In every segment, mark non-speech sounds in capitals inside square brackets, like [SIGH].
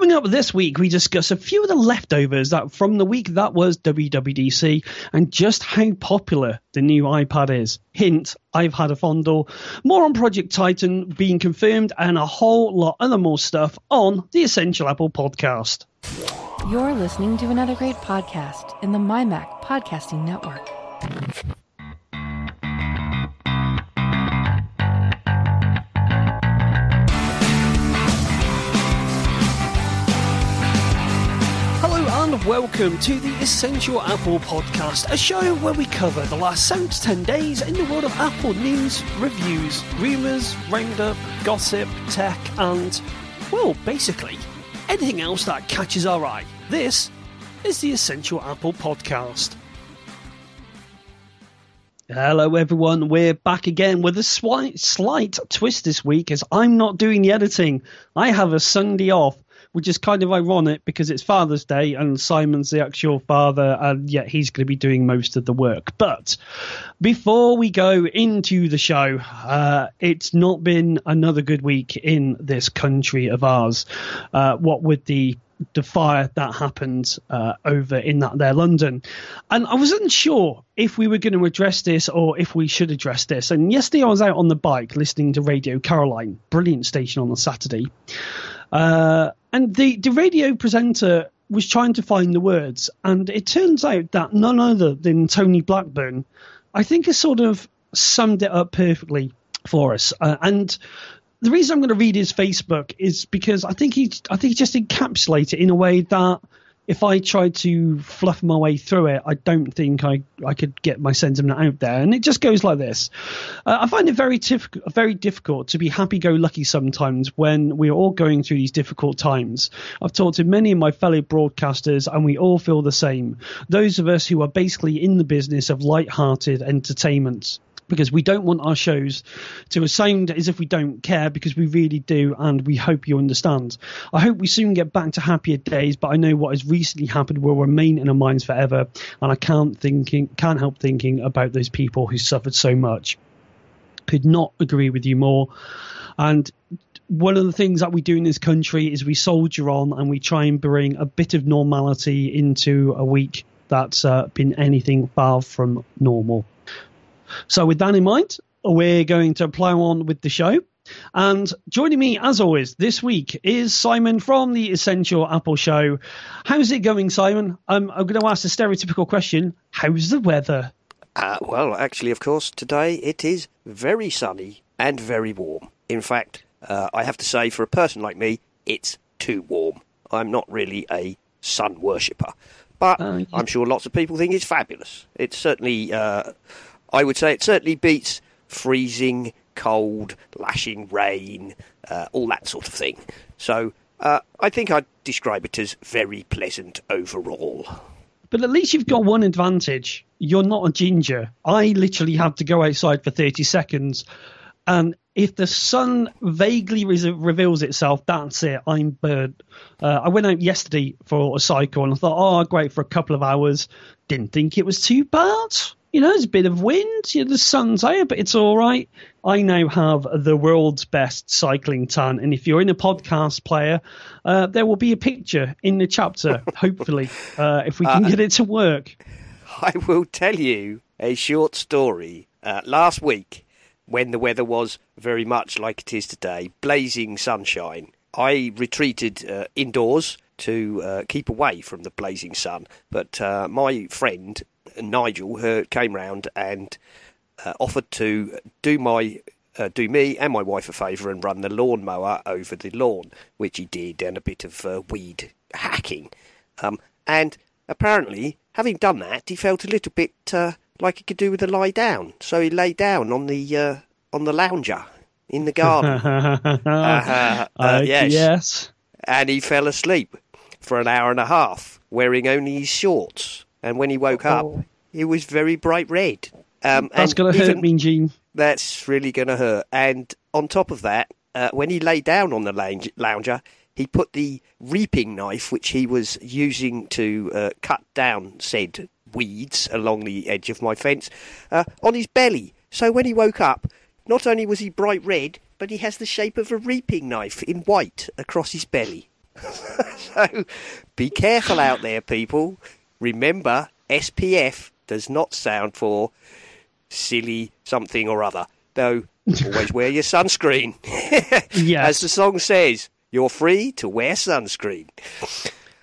Coming up this week, we discuss a few of the leftovers that from the week that was WWDC and just how popular the new iPad is. Hint, I've had a fondle. More on Project Titan being confirmed and a whole lot other more stuff on the Essential Apple podcast. You're listening to another great podcast in the MyMac Podcasting Network. Welcome to the Essential Apple Podcast, a show where we cover the last 7 to 10 days in the world of Apple news, reviews, rumours, roundup, gossip, tech, and, well, basically, anything else that catches our eye. This is the Essential Apple Podcast. Hello, everyone. We're back again with a slight, slight twist this week as I'm not doing the editing. I have a Sunday off which is kind of ironic because it's Father's Day and Simon's the actual father, and yet he's going to be doing most of the work. But before we go into the show, uh, it's not been another good week in this country of ours. Uh, what with the the fire that happened uh, over in that there London, and I wasn't sure if we were going to address this or if we should address this. And yesterday I was out on the bike listening to Radio Caroline, brilliant station on a Saturday, uh, and the, the radio presenter was trying to find the words, and it turns out that none other than Tony Blackburn, I think, has sort of summed it up perfectly for us. Uh, and the reason I'm going to read his Facebook is because I think he, I think he just encapsulated it in a way that if I tried to fluff my way through it, I don't think I, I could get my sentiment out there. And it just goes like this. Uh, I find it very, tif- very difficult to be happy go lucky sometimes when we're all going through these difficult times. I've talked to many of my fellow broadcasters, and we all feel the same. Those of us who are basically in the business of light-hearted entertainment because we don't want our shows to sound as if we don't care because we really do and we hope you understand. I hope we soon get back to happier days, but I know what has recently happened will remain in our minds forever and I can't thinking can't help thinking about those people who suffered so much. Could not agree with you more. And one of the things that we do in this country is we soldier on and we try and bring a bit of normality into a week that's uh, been anything far from normal. So, with that in mind, we're going to plow on with the show. And joining me, as always, this week is Simon from the Essential Apple Show. How's it going, Simon? Um, I'm going to ask a stereotypical question How's the weather? Uh, well, actually, of course, today it is very sunny and very warm. In fact, uh, I have to say, for a person like me, it's too warm. I'm not really a sun worshipper, but uh, yeah. I'm sure lots of people think it's fabulous. It's certainly uh, I would say it certainly beats freezing, cold, lashing rain, uh, all that sort of thing. So uh, I think I'd describe it as very pleasant overall. But at least you've got one advantage. You're not a ginger. I literally had to go outside for 30 seconds. And if the sun vaguely re- reveals itself, that's it. I'm burnt. Uh, I went out yesterday for a cycle and I thought, oh, great, for a couple of hours. Didn't think it was too bad you know, there's a bit of wind. You know, the sun's out, but it's all right. I now have the world's best cycling tan, and if you're in a podcast player, uh, there will be a picture in the chapter. [LAUGHS] hopefully, uh, if we can uh, get it to work. I will tell you a short story. Uh, last week, when the weather was very much like it is today, blazing sunshine, I retreated uh, indoors to uh, keep away from the blazing sun. But uh, my friend Nigel her, came round and uh, offered to do my uh, do me and my wife a favour and run the lawnmower over the lawn, which he did, and a bit of uh, weed hacking. Um, and apparently, having done that, he felt a little bit uh, like he could do with a lie down. So he lay down on the uh, on the lounger in the garden. [LAUGHS] uh, yes. yes. And he fell asleep for an hour and a half, wearing only his shorts and when he woke oh. up, it was very bright red. Um, that's going to hurt me, Gene. That's really going to hurt. And on top of that, uh, when he lay down on the lounge- lounger, he put the reaping knife, which he was using to uh, cut down said weeds along the edge of my fence, uh, on his belly. So when he woke up, not only was he bright red, but he has the shape of a reaping knife in white across his belly. [LAUGHS] so be careful out there, people. Remember, SPF does not sound for silly something or other. Though, always wear your sunscreen. [LAUGHS] Yes. As the song says, you're free to wear sunscreen.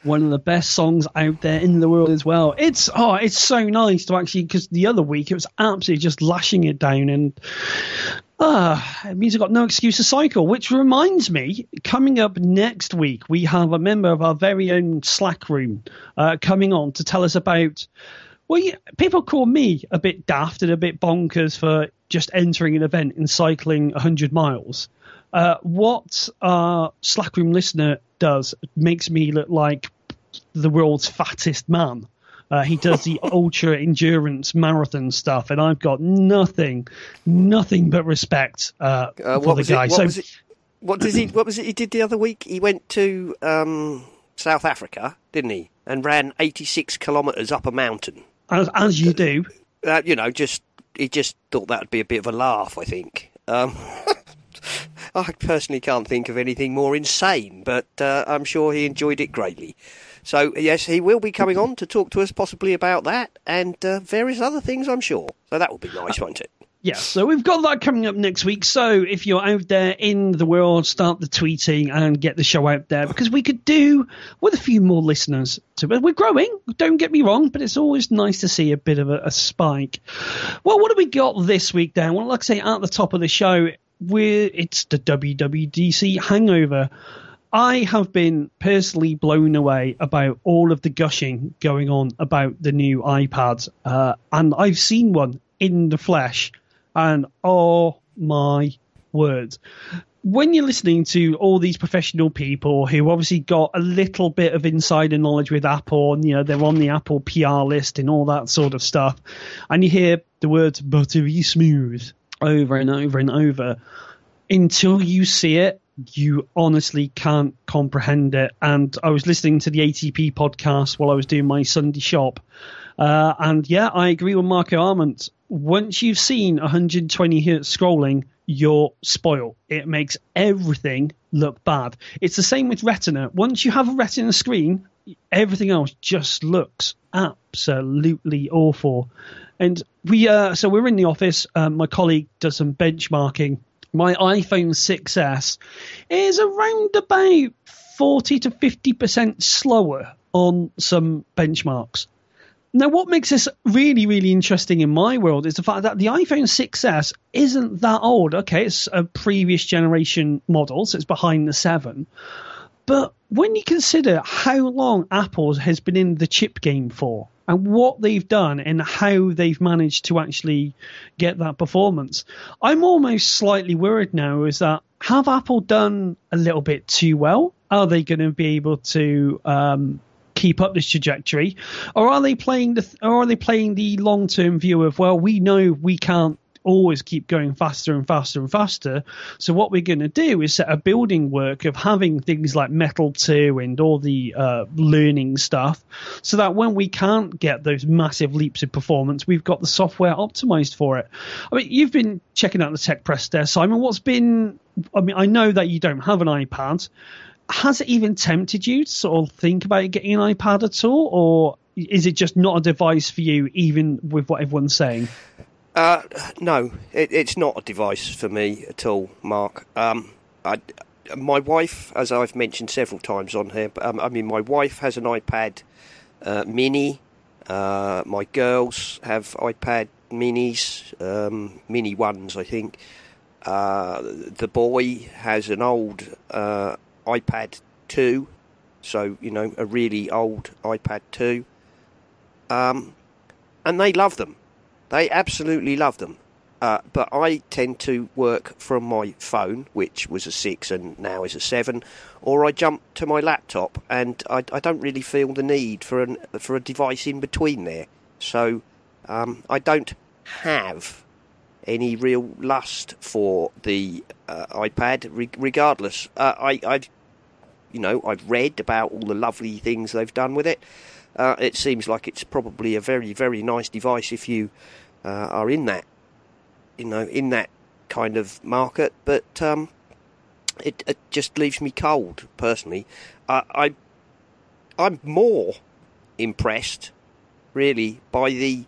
one of the best songs out there in the world as well. It's oh, it's so nice to actually because the other week it was absolutely just lashing it down, and ah, it means I've got no excuse to cycle. Which reminds me, coming up next week we have a member of our very own Slack room uh, coming on to tell us about. Well, people call me a bit daft and a bit bonkers for just entering an event and cycling 100 miles. Uh, what our Slack room listener does makes me look like the world's fattest man. Uh, he does the [LAUGHS] ultra endurance marathon stuff, and I've got nothing, nothing but respect uh, Uh, for the guy. It, what, so was it, what does he? What was it he did the other week? He went to um, South Africa, didn't he? And ran 86 kilometres up a mountain. as, as you do, Uh, you know, just he just thought that would be a bit of a laugh. I think. Um, [LAUGHS] I personally can't think of anything more insane, but uh, I'm sure he enjoyed it greatly. So yes, he will be coming on to talk to us possibly about that and uh, various other things. I'm sure. So that will be nice, won't it? Yes, so we've got that coming up next week. So if you're out there in the world, start the tweeting and get the show out there because we could do with a few more listeners. To, we're growing, don't get me wrong, but it's always nice to see a bit of a, a spike. Well, what have we got this week, Dan? Well, like I say, at the top of the show, we're, it's the WWDC hangover. I have been personally blown away about all of the gushing going on about the new iPad, uh, and I've seen one in the flesh, and oh my word. When you're listening to all these professional people who obviously got a little bit of insider knowledge with Apple, and you know they're on the Apple PR list and all that sort of stuff, and you hear the words buttery smooth over and over and over, until you see it, you honestly can't comprehend it. And I was listening to the ATP podcast while I was doing my Sunday shop. Uh, and yeah, I agree with Marco Arment. Once you've seen 120 hertz scrolling, you're spoiled. It makes everything look bad. It's the same with Retina. Once you have a Retina screen, everything else just looks absolutely awful. And we, uh, so we're in the office. Um, my colleague does some benchmarking. My iPhone 6S is around about 40 to 50% slower on some benchmarks. Now, what makes this really, really interesting in my world is the fact that the iPhone 6S isn't that old. Okay, it's a previous generation model, so it's behind the 7. But when you consider how long Apple has been in the chip game for, and what they've done and how they've managed to actually get that performance, I'm almost slightly worried now is that have Apple done a little bit too well? Are they going to be able to um, keep up this trajectory, or are they playing the or are they playing the long term view of well, we know we can't always keep going faster and faster and faster. So what we're going to do is set a building work of having things like Metal 2 and all the uh, learning stuff so that when we can't get those massive leaps of performance, we've got the software optimized for it. I mean, you've been checking out the tech press there, Simon. What's been, I mean, I know that you don't have an iPad. Has it even tempted you to sort of think about getting an iPad at all? Or is it just not a device for you, even with what everyone's saying? Uh, no, it, it's not a device for me at all, Mark. Um, I, my wife, as I've mentioned several times on here, um, I mean, my wife has an iPad uh, Mini. Uh, my girls have iPad Minis, um, Mini ones, I think. Uh, the boy has an old uh, iPad 2, so you know, a really old iPad 2. Um, and they love them. They absolutely love them. Uh, but I tend to work from my phone, which was a 6 and now is a 7, or I jump to my laptop and I, I don't really feel the need for, an, for a device in between there. So um, I don't have any real lust for the uh, iPad, re- regardless. Uh, I, I've, you know, I've read about all the lovely things they've done with it. Uh, it seems like it's probably a very, very nice device if you uh, are in that, you know, in that kind of market. But um, it, it just leaves me cold personally. I, I I'm more impressed, really, by the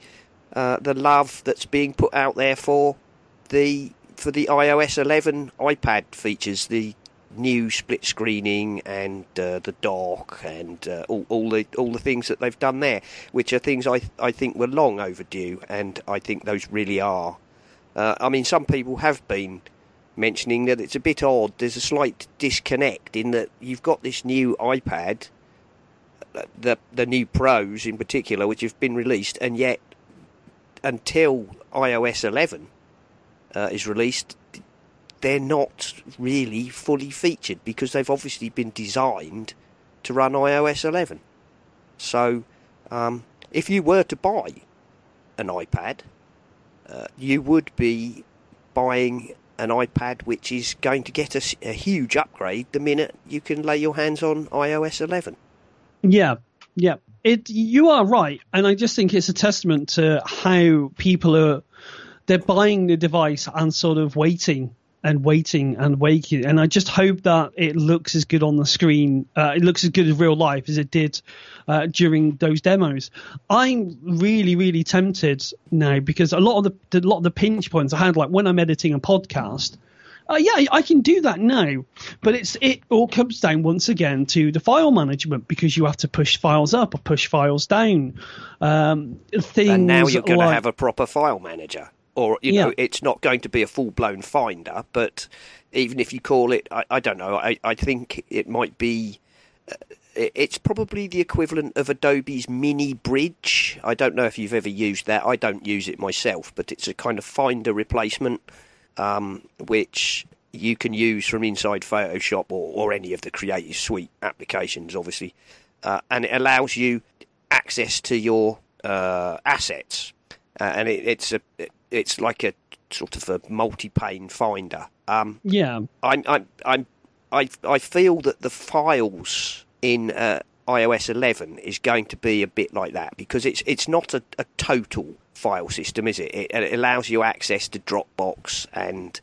uh, the love that's being put out there for the for the iOS 11 iPad features, the new split screening and uh, the dock and uh, all, all the all the things that they've done there, which are things I I think were long overdue, and I think those really are. Uh, I mean, some people have been mentioning that it's a bit odd. There's a slight disconnect in that you've got this new iPad, uh, the the new Pros in particular, which have been released, and yet until iOS 11 uh, is released, they're not really fully featured because they've obviously been designed to run iOS 11. So, um, if you were to buy an iPad, uh, you would be buying an iPad which is going to get a, a, huge upgrade the minute you can lay your hands on iOS 11. Yeah, yeah. It you are right, and I just think it's a testament to how people are they're buying the device and sort of waiting and waiting and waiting. And I just hope that it looks as good on the screen, uh, it looks as good as real life as it did uh, during those demos. I'm really, really tempted now because a lot of the a lot of the pinch points I had, like when I'm editing a podcast. Uh, yeah, I can do that now, but it's it all comes down once again to the file management because you have to push files up or push files down. Um, things and now you're going like, to have a proper file manager or you Yeah. know it's not going to be a full blown finder but even if you call it I, I don't know I, I think it might be uh, it's probably the equivalent of Adobe's mini bridge. I don't know if you've ever used that. I don't use it myself but it's a kind of finder replacement um, which you can use from inside Photoshop or, or any of the Creative Suite applications, obviously, uh, and it allows you access to your uh, assets, uh, and it, it's a it- it's like a sort of a multi-pane finder. Um, yeah, I'm, I'm, I'm, I, I feel that the files in uh, iOS 11 is going to be a bit like that because it's it's not a, a total file system, is it? it? It allows you access to Dropbox and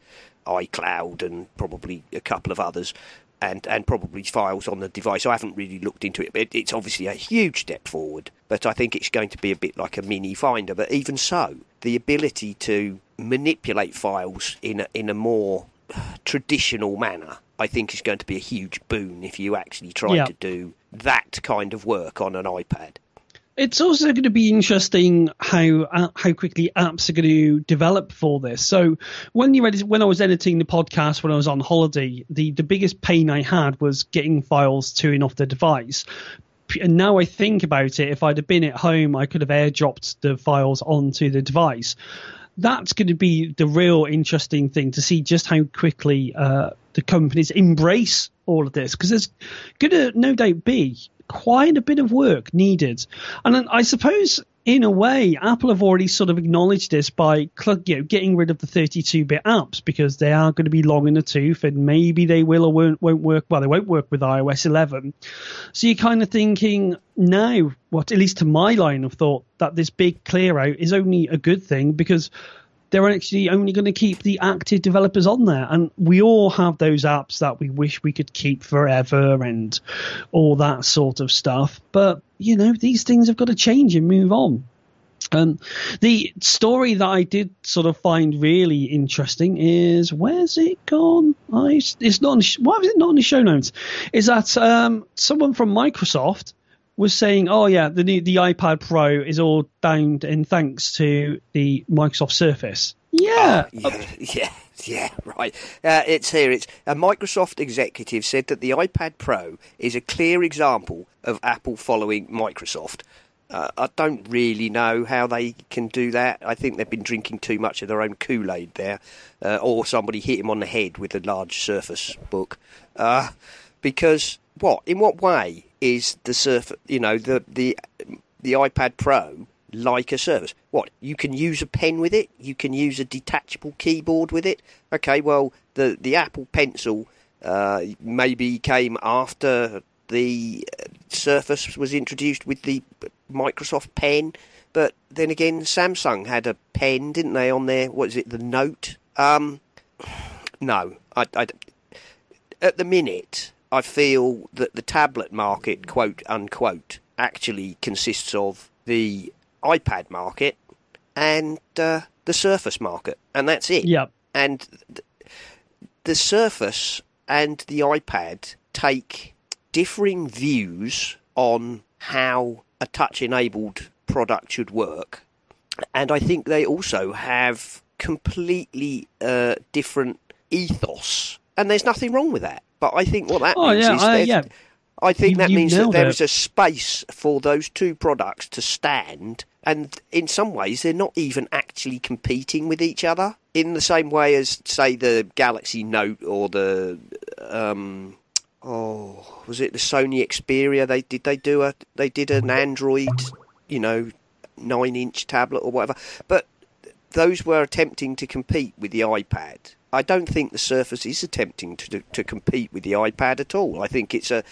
iCloud and probably a couple of others. And, and probably files on the device. I haven't really looked into it, but it, it's obviously a huge step forward. But I think it's going to be a bit like a mini finder. But even so, the ability to manipulate files in a, in a more traditional manner, I think is going to be a huge boon if you actually try Yeah. to do that kind of work on an iPad. It's also going to be interesting how uh, how quickly apps are going to develop for this. So when you edit, when I was editing the podcast when I was on holiday, the the biggest pain I had was getting files to and off the device. And now I think about it, if I'd have been at home, I could have airdropped the files onto the device. That's going to be the real interesting thing to see just how quickly uh, the companies embrace all of this because there's going to no doubt be quite a bit of work needed. And I suppose, in a way, Apple have already sort of acknowledged this by you know, getting rid of the 32-bit apps because they are going to be long in the tooth, and maybe they will or won't, won't work. Well, they won't work with iOS 11. So you're kind of thinking now, what at least to my line of thought, that this big clear out is only a good thing because they're actually only going to keep the active developers on there. And we all have those apps that we wish we could keep forever and all that sort of stuff. But, you know, these things have got to change and move on. Um, the story that I did sort of find really interesting is where's it gone? I, it's not. On, why was it not on the show notes? Is that um, someone from Microsoft was saying, "Oh yeah, the new the iPad Pro is all down and thanks to the Microsoft Surface." Yeah, [LAUGHS] Yeah, yeah, yeah, right. Uh, it's here. It's a Microsoft executive said that the iPad Pro is a clear example of Apple following Microsoft. Uh, I don't really know how they can do that. I think they've been drinking too much of their own Kool Aid there, uh, or somebody hit him on the head with a large Surface book. Uh, because what? In what way is the Surface? You know, the the the iPad Pro like a Surface. What? You can use a pen with it. You can use a detachable keyboard with it. Okay, well, the the Apple Pencil uh, maybe came after the uh, Surface was introduced with the Microsoft Pen, but then again, Samsung had a pen, didn't they? On their what is it, the Note? Um, [SIGHS] no, I, I, at the minute, I feel that the tablet market, quote unquote, actually consists of the iPad market and uh, the Surface market, and that's it. Yep. And th- the Surface and the iPad take differing views on how a touch enabled product should work. And I think they also have completely uh, different ethos. And there's nothing wrong with that. But I think what that Oh, means yeah, is yeah. I think You- that means that there it. is a space for those two products to stand, and in some ways, they're not even actually competing with each other in the same way as, say, the Galaxy Note or the um, oh, was it the Sony Xperia? They did they do a they did an Android, you know, nine inch tablet or whatever, but those were attempting to compete with the iPad. I don't think the Surface is attempting to to compete with the iPad at all. I think it's a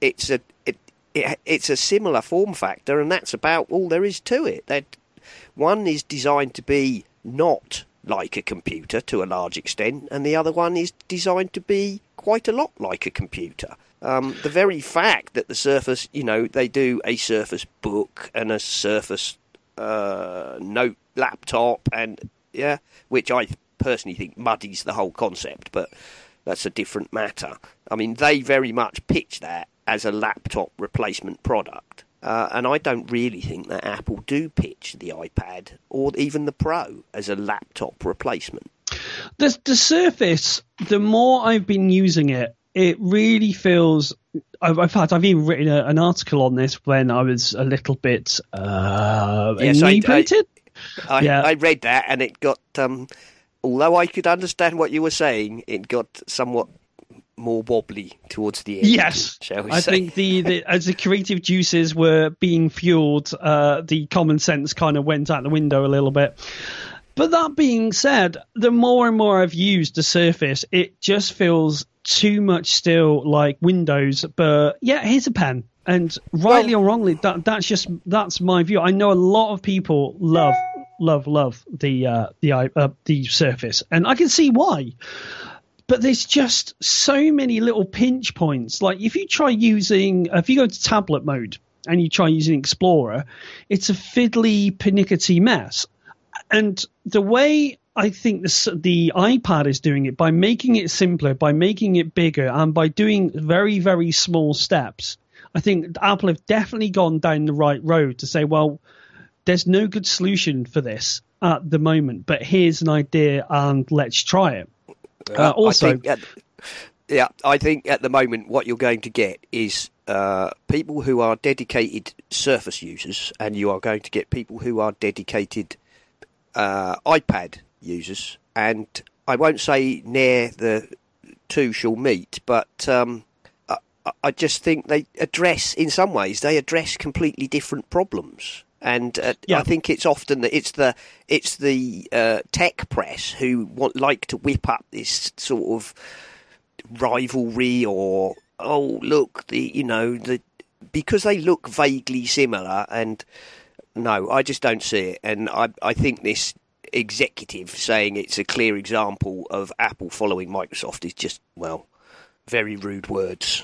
it's a it, it, it's a similar form factor, and that's about all there is to it. That one is designed to be not like a computer to a large extent, and the other one is designed to be quite a lot like a computer. Um, the very fact that the Surface, you know, they do a Surface Book and a Surface uh, Note laptop, and yeah, which I personally think muddies the whole concept, but that's a different matter. I mean, they very much pitch that as a laptop replacement product. Uh, and I don't really think that Apple do pitch the iPad or even the Pro as a laptop replacement. The the Surface, the more I've been using it, it really feels. I've, in fact, I've even written a, an article on this when I was a little bit uh, Yes, I- I- inebriated. I, Yeah. I read that and it got, um, although I could understand what you were saying, it got somewhat more wobbly towards the end. Yes, shall we I say? think the, the [LAUGHS] as the creative juices were being fueled, uh, the common sense kind of went out the window a little bit. But that being said, the more and more I've used the Surface, it just feels too much still like Windows. But yeah, here's a pen, and rightly or wrongly, that that's just that's my view. I know a lot of people love love love the uh, the i- uh, the Surface, and I can see why but there's just so many little pinch points. Like if you try using, if you go to tablet mode and you try using Explorer, it's a fiddly, pernickety mess. And the way I think this, the iPad is doing it by making it simpler, by making it bigger, and by doing very, very small steps, I think Apple have definitely gone down the right road to say, well, there's no good solution for this at the moment, but here's an idea and let's try it. Uh, also, I think at, yeah, I think at the moment what you're going to get is uh, people who are dedicated Surface users, and you are going to get people who are dedicated uh, iPad users. And I won't say near the two shall meet, but um, I, I just think they address, in some ways, they address completely different problems. And uh, Yeah. I think it's often that it's the it's the uh, tech press who want like to whip up this sort of rivalry or oh look the you know the because they look vaguely similar and no I just don't see it and I I think this executive saying it's a clear example of Apple following Microsoft is just well very rude words.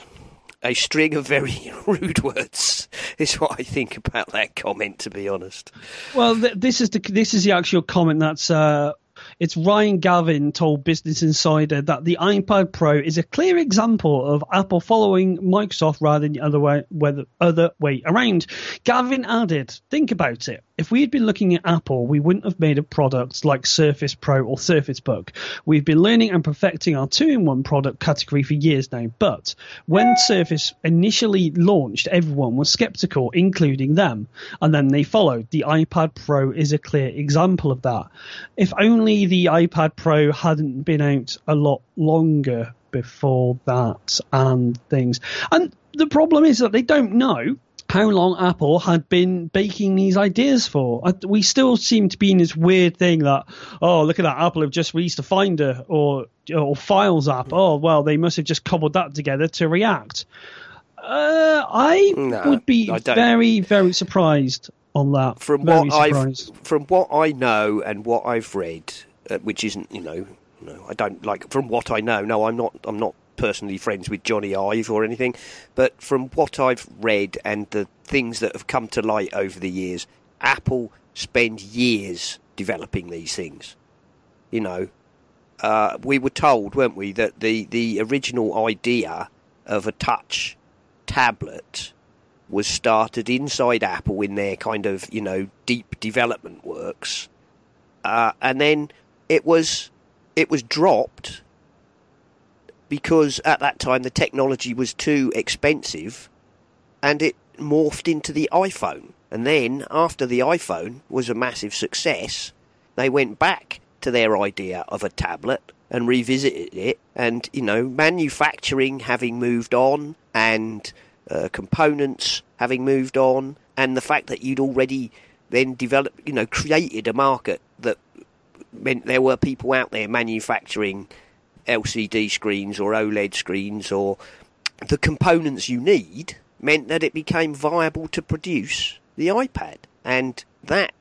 A string of very [LAUGHS] rude words is what I think about that comment to be honest. Well, th- this is the this is the actual comment that's uh, it's Ryan Gavin told Business Insider that the iPad Pro is a clear example of Apple following Microsoft rather than the other way, whether other way around. Gavin added, "Think about it. If we had been looking at Apple, we wouldn't have made a product like Surface Pro or Surface Book. We've been learning and perfecting our two-in-one product category for years now. But when Surface initially launched, everyone was skeptical, including them, and then they followed. The iPad Pro is a clear example of that. If only the iPad Pro hadn't been out a lot longer before that and things. And the problem is that they don't know how long Apple had been baking these ideas for. We still seem to be in this weird thing that, oh, look at that, Apple have just released a Finder or or Files app. Oh, well, they must have just cobbled that together to react. Uh, I No, would be I very, very surprised on that. from very what I've from what I know and what I've read, uh, which isn't you know, no, I don't like from what I know. No, I'm not. I'm not personally friends with Jony Ive or anything, but from what I've read and the things that have come to light over the years, Apple spend years developing these things. You know, uh, we were told, weren't we, that the, the original idea of a touch tablet was started inside Apple in their kind of, you know, deep development works. Uh, and then it was it was dropped because at that time the technology was too expensive and it morphed into the iPhone. And then after the iPhone was a massive success, they went back to their idea of a tablet and revisited it and you know manufacturing having moved on and uh, components having moved on and the fact that you'd already then developed you know created a market that meant there were people out there manufacturing LCD screens or OLED screens or the components you need meant that it became viable to produce the iPad and that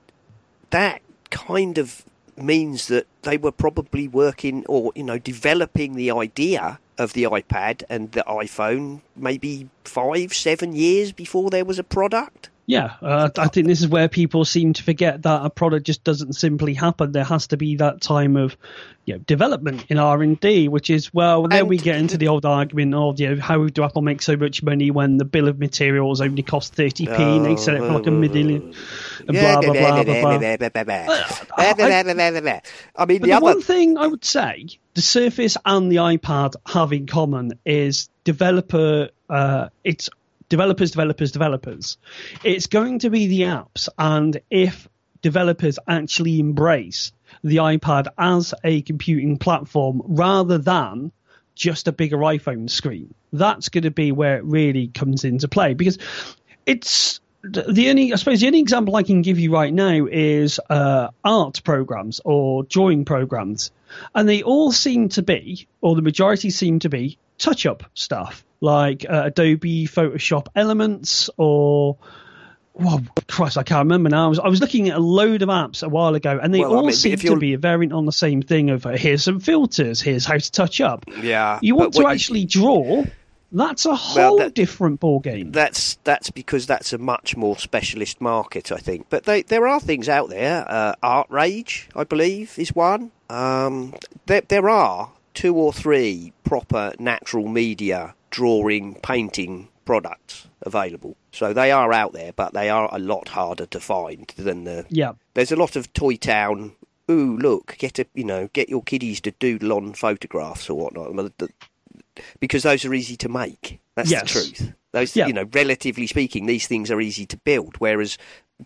that kind of means that they were probably working or you know developing the idea of the iPad and the iPhone maybe five, seven years before there was a product. Yeah, uh, I think this is where people seem to forget that a product just doesn't simply happen. There has to be that time of you know, development in R and D, which is well. Then we get into the old argument of you know how do Apple make so much money when the bill of materials only costs thirty p and they sell it for like a million, and blah blah blah blah blah. I mean, the the other one thing I would say the Surface and the iPad have in common is developer. Uh, it's developers, developers, developers. It's going to be the apps, and if developers actually embrace the iPad as a computing platform rather than just a bigger iPhone screen, that's going to be where it really comes into play because it's the only, I suppose, the only example I can give you right now is uh, art programs or drawing programs, and they all seem to be, or the majority seem to be, touch-up stuff like uh, Adobe Photoshop Elements or. Well, Christ, I can't remember now. I was, I was looking at a load of apps a while ago, and they Well, I all mean, seem to be a variant on the same thing of uh, here's some filters, here's how to touch up. yeah, You want to actually draw, that's a whole that- different ball game. that's that's because that's a much more specialist market, I think. But they, there are things out there. Uh, ArtRage, I believe, is one. Um, there, there are two or three proper natural media drawing, painting products available. So they are out there, but they are a lot harder to find than the. yeah. There's a lot of Toy Town. Ooh, look, get a you know, get your kiddies to doodle on photographs or whatnot. Because those are easy to make. That's Yes. the truth. Those, Yeah. you know, relatively speaking, these things are easy to build. Whereas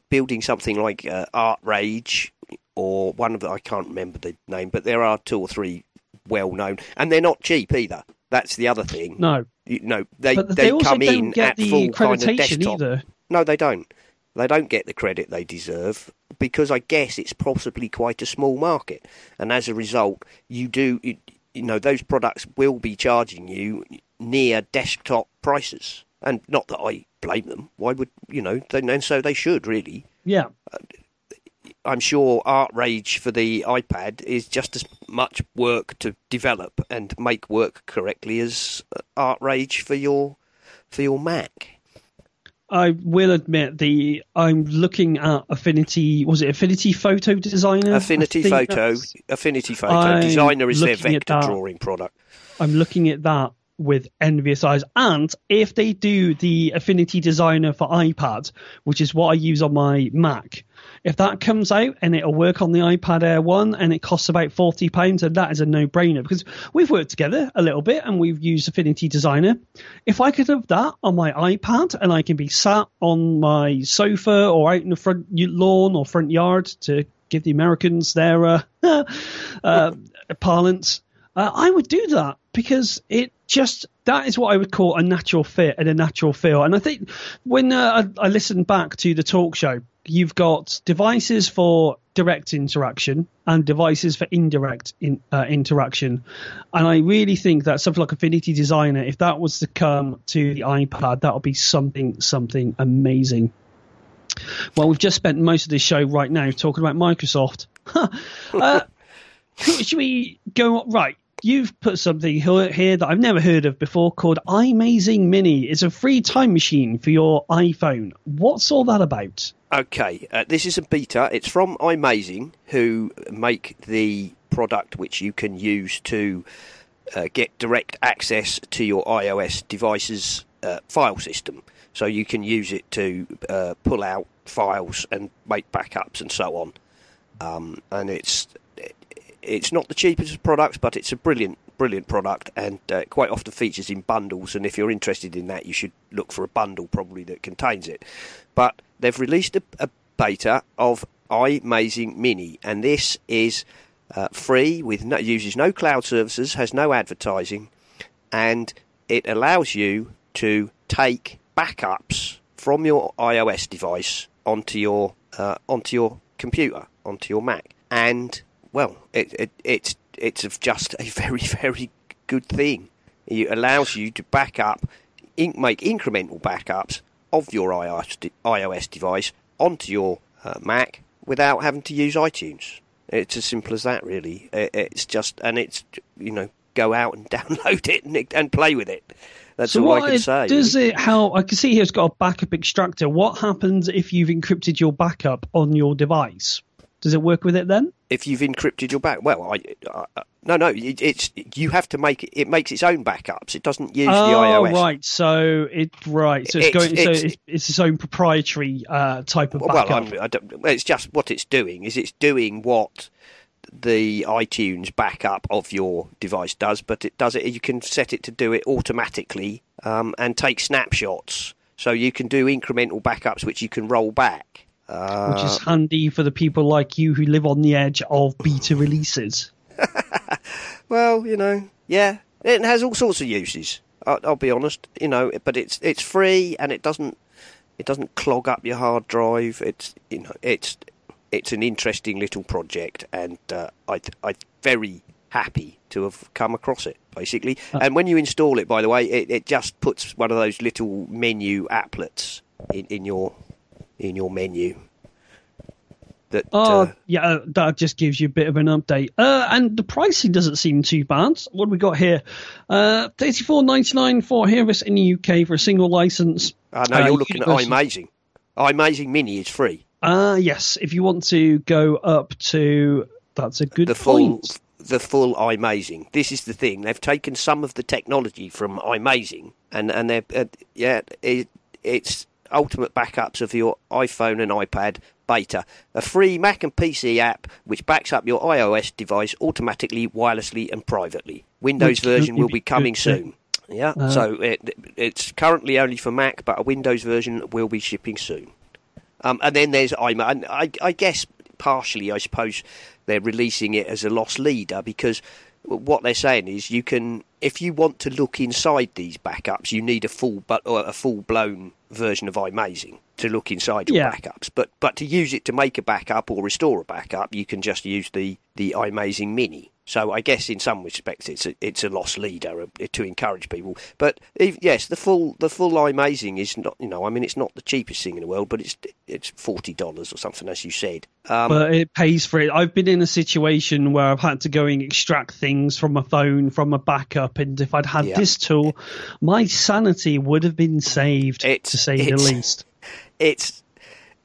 building something like uh, ArtRage or one of the, I can't remember the name, but there are two or three well known, and they're not cheap either. That's the other thing. No, You know, they but they, come in at the full kind of desktop. either. No, they don't. They don't get the credit they deserve because I guess it's possibly quite a small market, and as a result, you do. You, you know, those products will be charging you near desktop prices, and not that I blame them. Why would you know? Then and so they should really. Yeah, uh, I'm sure ArtRage for the iPad is just as much work to develop and make work correctly as ArtRage for your for your Mac. I will admit the I'm looking at Affinity. Was it Affinity Photo Designer? Affinity Photo, that's- Affinity Photo I'm Designer is their vector drawing product. I'm looking at that with envious eyes. And if they do the Affinity Designer for iPad, which is what I use on my Mac, if that comes out and it'll work on the iPad Air 1 and it costs about £40, then that is a no brainer because we've worked together a little bit and we've used Affinity Designer. If I could have that on my iPad and I can be sat on my sofa or out in the front lawn or front yard to give the Americans their uh, [LAUGHS] uh, parlance, uh, I would do that because it just that is what I would call a natural fit and a natural feel. And I think when uh, I, I listened back to the talk show, you've got devices for direct interaction and devices for indirect in, uh, interaction. And I really think that something like Affinity Designer, if that was to come to the iPad, that would be something something amazing. Well, we've just spent most of this show right now talking about Microsoft. [LAUGHS] uh, should we go right? you've put something here that I've never heard of before called iMazing Mini. It's a free time machine for your iPhone. What's all that about? Okay, uh, this is a beta. It's from iMazing, who make the product which you can use to uh, get direct access to your iOS device's uh, file system. So you can use it to uh, pull out files and make backups and so on. Um, and it's it's not the cheapest product, but it's a brilliant brilliant product and uh, quite often features in bundles. And if you're interested in that, you should look for a bundle probably that contains it. But they've released a, a beta of iMazing Mini, and this is uh, free with no, uses no cloud services, has no advertising, and it allows you to take backups from your iOS device onto your uh, onto your computer, onto your Mac, and well, it, it, it's it's just a [LAUGHS] very very good thing. It allows you to back up, make incremental backups of your iOS, device onto your uh, Mac without having to use iTunes. It's as simple as that, really. It's just, and it's you know, go out and [LAUGHS] download it and, and play with it. That's so all what I can say. Does it how I can see here it's got a backup extractor. What happens if you've encrypted your backup on your device? Does it work with it then? if you've encrypted your back, well, I, uh, no, no, it, it's you have to make it. It makes its own backups. It doesn't use the oh, iOS. right. So it right. So it's, It's- going. it's- so it's, it's its own proprietary uh, type of Well, backup. I'm, I don't, well, it's just what it's doing is it's doing what the iTunes backup of your device does, but it does it. You can set it to do it automatically um, and take snapshots, so you can do incremental backups which you can roll back. Uh, which is handy for the people like you who live on the edge of beta releases. [LAUGHS] Well, you know, yeah, it has all sorts of uses. I'll, I'll be honest, you know, but it's it's free and it doesn't it doesn't clog up your hard drive. It's you know, it's it's an interesting little project, and uh, I I'm very happy to have come across it. Basically, and when you install it, by the way, it, it just puts one of those little menu applets in, in your in your menu. That Oh, uh, yeah, uh, that just gives you a bit of an update. Uh, and the pricing doesn't seem too bad. What we got here? Uh, thirty-four ninety-nine for here us in the UK for a single license. I know Uh, you're looking at iMazing. iMazing Mini is free. Ah, yes. If you want to go up to, that's a good the full point. the full iMazing. This is the thing. They've taken some of the technology from iMazing and and they're uh, yeah it, it's ultimate backups of your iPhone and iPad beta, a free Mac and PC app which backs up your iOS device automatically, wirelessly, and privately. Windows version will be coming soon. Yeah, Uh, so it, it's currently only for Mac, but a Windows version will be shipping soon. Um, and then there's iMa. And I, I guess partially, I suppose they're releasing it as a lost leader because what they're saying is you can, if you want to look inside these backups, you need a full but a full blown version of iMazing to look inside your Yeah. backups. But but to use it to make a backup or restore a backup, you can just use the the iMazing Mini. So I guess in some respects it's a, it's a lost leader uh, to encourage people. But yes, the full the full iMazing is not you know I mean it's not the cheapest thing in the world, but it's it's forty dollars or something as you said. Um, but it pays for it. I've been in a situation where I've had to go and extract things from a phone, from a backup, and if I'd had Yeah. this tool, my sanity would have been saved, It's- to say the least. [LAUGHS] it's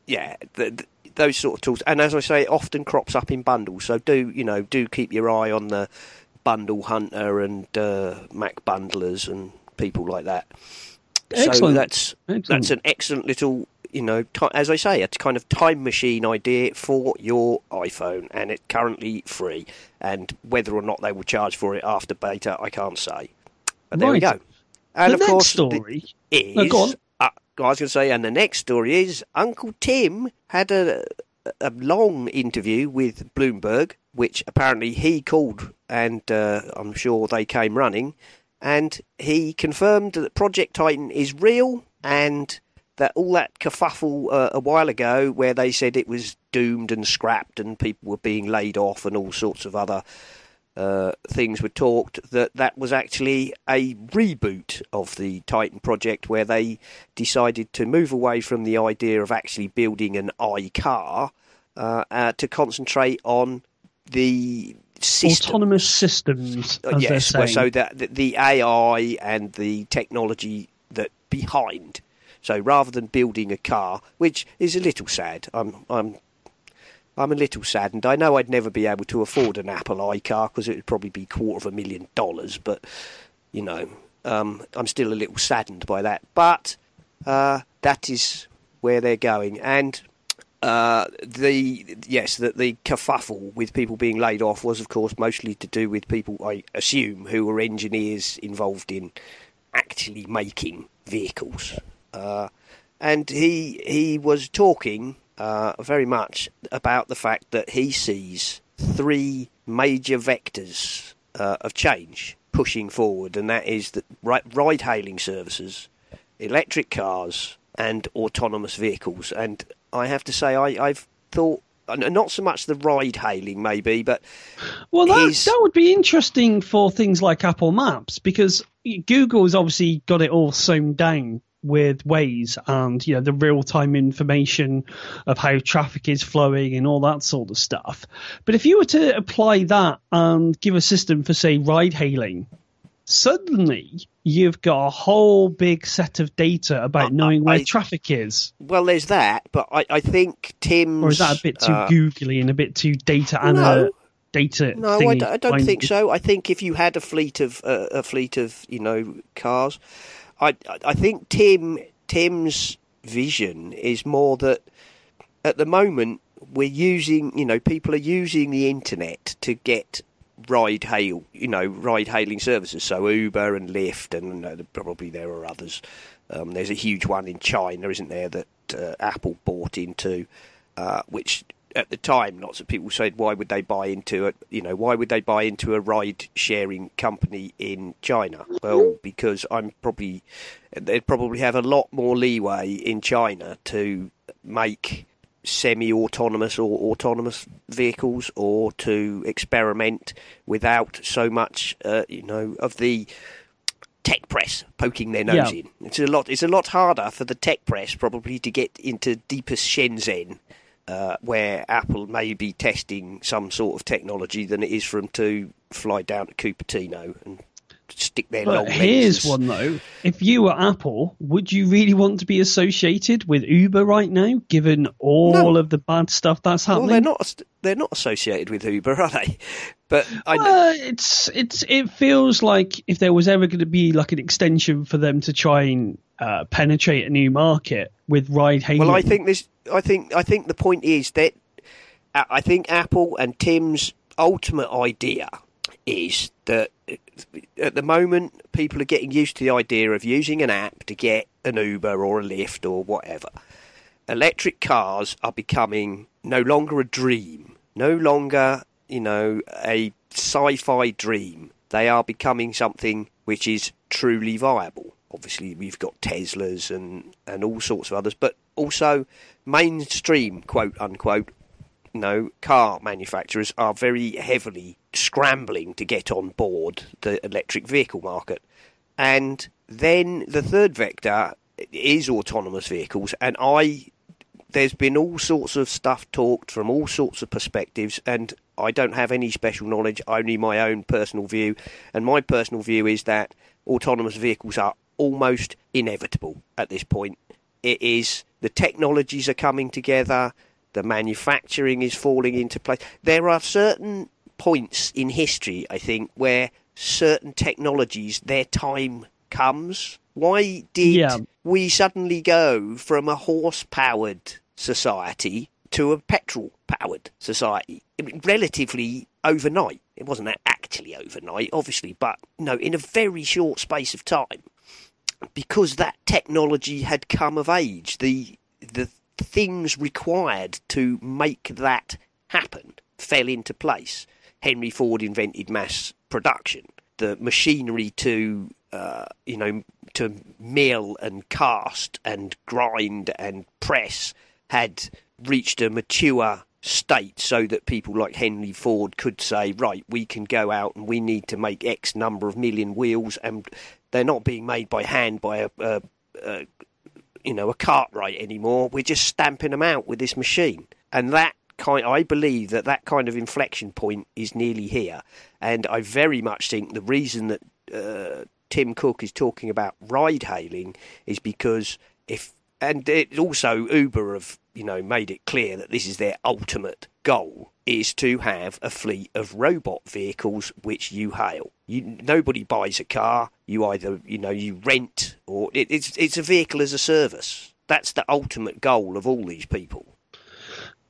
yeah the, the, those sort of tools and as i say it often crops up in bundles so do you know do keep your eye on the bundle hunter and uh, mac bundlers and people like that so Excellent. that's Excellent. that's an excellent little you know ti as i say a kind of time machine idea for your iphone and it's currently free and whether or not they will charge for it after beta i can't say but there we go and the of course the- story. is. No, go on. I was going to say, and the next story is Uncle Tim had a, a long interview with Bloomberg, which apparently he called, and uh, I'm sure they came running, and he confirmed that Project Titan is real and that all that kerfuffle uh, a while ago, where they said it was doomed and scrapped and people were being laid off and all sorts of other uh, things were talked that that was actually a reboot of the Titan project where they decided to move away from the idea of actually building an iCar uh, uh, to concentrate on the systems. autonomous systems. Uh, As yes, well, so that the, the AI and the technology that behind. So rather than building a car, which is a little sad, I'm I'm I'm a little saddened. I know I'd never be able to afford an Apple iCar because it would probably be quarter of a million dollars, but you know, um, I'm still a little saddened by that. But uh, that is where they're going, and uh, the yes, that the kerfuffle with people being laid off was, of course, mostly to do with people I assume who were engineers involved in actually making vehicles. Uh, and he he was talking uh, very much about the fact that he sees three major vectors uh, of change pushing forward, and that is that ride hailing services, electric cars, and autonomous vehicles. And I have to say, I, I've thought. Not so much the ride hailing, maybe, but Well, that, He's- that would be interesting for things like Apple Maps because Google has obviously got it all sewn down with Waze and you know the real time information of how traffic is flowing and all that sort of stuff. But if you were to apply that and give a system for say ride hailing, suddenly you've got a whole big set of data about knowing where I- traffic is. well, there's that. But I, I think Tim's. Or is that a bit too uh, googly and a bit too data and No. data? No, I don't, I don't think so. I think if you had a fleet of uh, a fleet of you know cars, I I think Tim Tim's vision is more that at the moment we're using you know people are using the internet to get ride hail you know ride hailing services so Uber and Lyft and uh, probably there are others. Um, there's a huge one in China, isn't there, that uh, Apple bought into, uh, which at the time lots of people said, why would they buy into it? You know, why would they buy into a ride sharing company in China? Well, because I'm probably they'd probably have a lot more leeway in China to make semi-autonomous or autonomous vehicles or to experiment without so much uh, you know of the tech press poking their nose Yeah. in it's a lot it's a lot harder for the tech press probably to get into deepest Shenzhen uh, where Apple may be testing some sort of technology than it is for them to fly down to Cupertino and stick their long But here's lenses. one though: if you were Apple, would you really want to be associated with Uber right now, given all No. of the bad stuff that's Well, happening? they're not they're not associated with Uber, are they? [LAUGHS] But I know. Well, it's it's it feels like if there was ever going to be like an extension for them to try and uh, penetrate a new market with ride hailing. Well, I think this. I think. I think the point is that I I think Apple and Tim's ultimate idea is that uh, at the moment people are getting used to the idea of using an app to get an Uber or a Lyft or whatever. Electric cars are becoming no longer a dream, no longer you know a sci-fi dream. They are becoming something which is truly viable. Obviously, we've got Teslas and and all sorts of others, but also mainstream quote unquote you know, car manufacturers are very heavily scrambling to get on board the electric vehicle market. And then the third vector is autonomous vehicles, and I there's been all sorts of stuff talked from all sorts of perspectives, and I don't have any special knowledge, only my own personal view. And my personal view is that autonomous vehicles are almost inevitable at this point. It is the technologies are coming together, the manufacturing is falling into place. There are certain points in history, I think, where certain technologies, their time comes. Why did Yeah. we suddenly go from a horse powered society to a petrol powered society? Relatively overnight. It wasn't actually overnight, obviously, but no, in a very short space of time because that technology had come of age, the the things required to make that happen fell into place. Henry Ford invented mass production. The machinery to uh, you know to mill and cast and grind and press had reached a mature state so that people like Henry Ford could say, right, we can go out and we need to make X number of million wheels, and they're not being made by hand by a, a, a you know a Cartwright anymore. We're just stamping them out with this machine, and that kind. I believe that that kind of inflection point is nearly here, and I very much think the reason that uh, Tim Cook is talking about ride hailing is because if and it also Uber have you know made it clear that this is their ultimate goal is to have a fleet of robot vehicles which you hail. You, nobody buys a car. You either you know you rent or it, it's it's a vehicle as a service. That's the ultimate goal of all these people.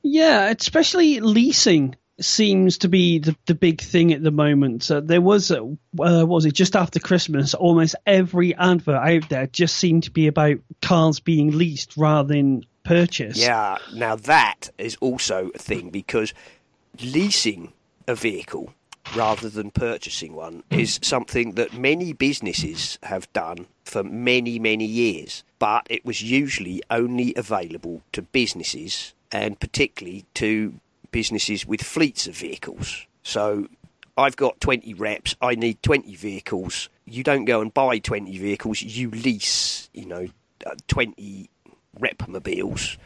Yeah, especially leasing seems to be the, the big thing at the moment. Uh, there was, uh, was it just after Christmas? Almost every advert out there just seemed to be about cars being leased rather than purchased. Yeah, now that is also a thing because leasing a vehicle rather than purchasing one is something that many businesses have done for many, many years, but it was usually only available to businesses and particularly to businesses with fleets of vehicles. So I've got 20 reps, I need 20 vehicles. You don't go and buy 20 vehicles, you lease, you know, uh, 20 repmobiles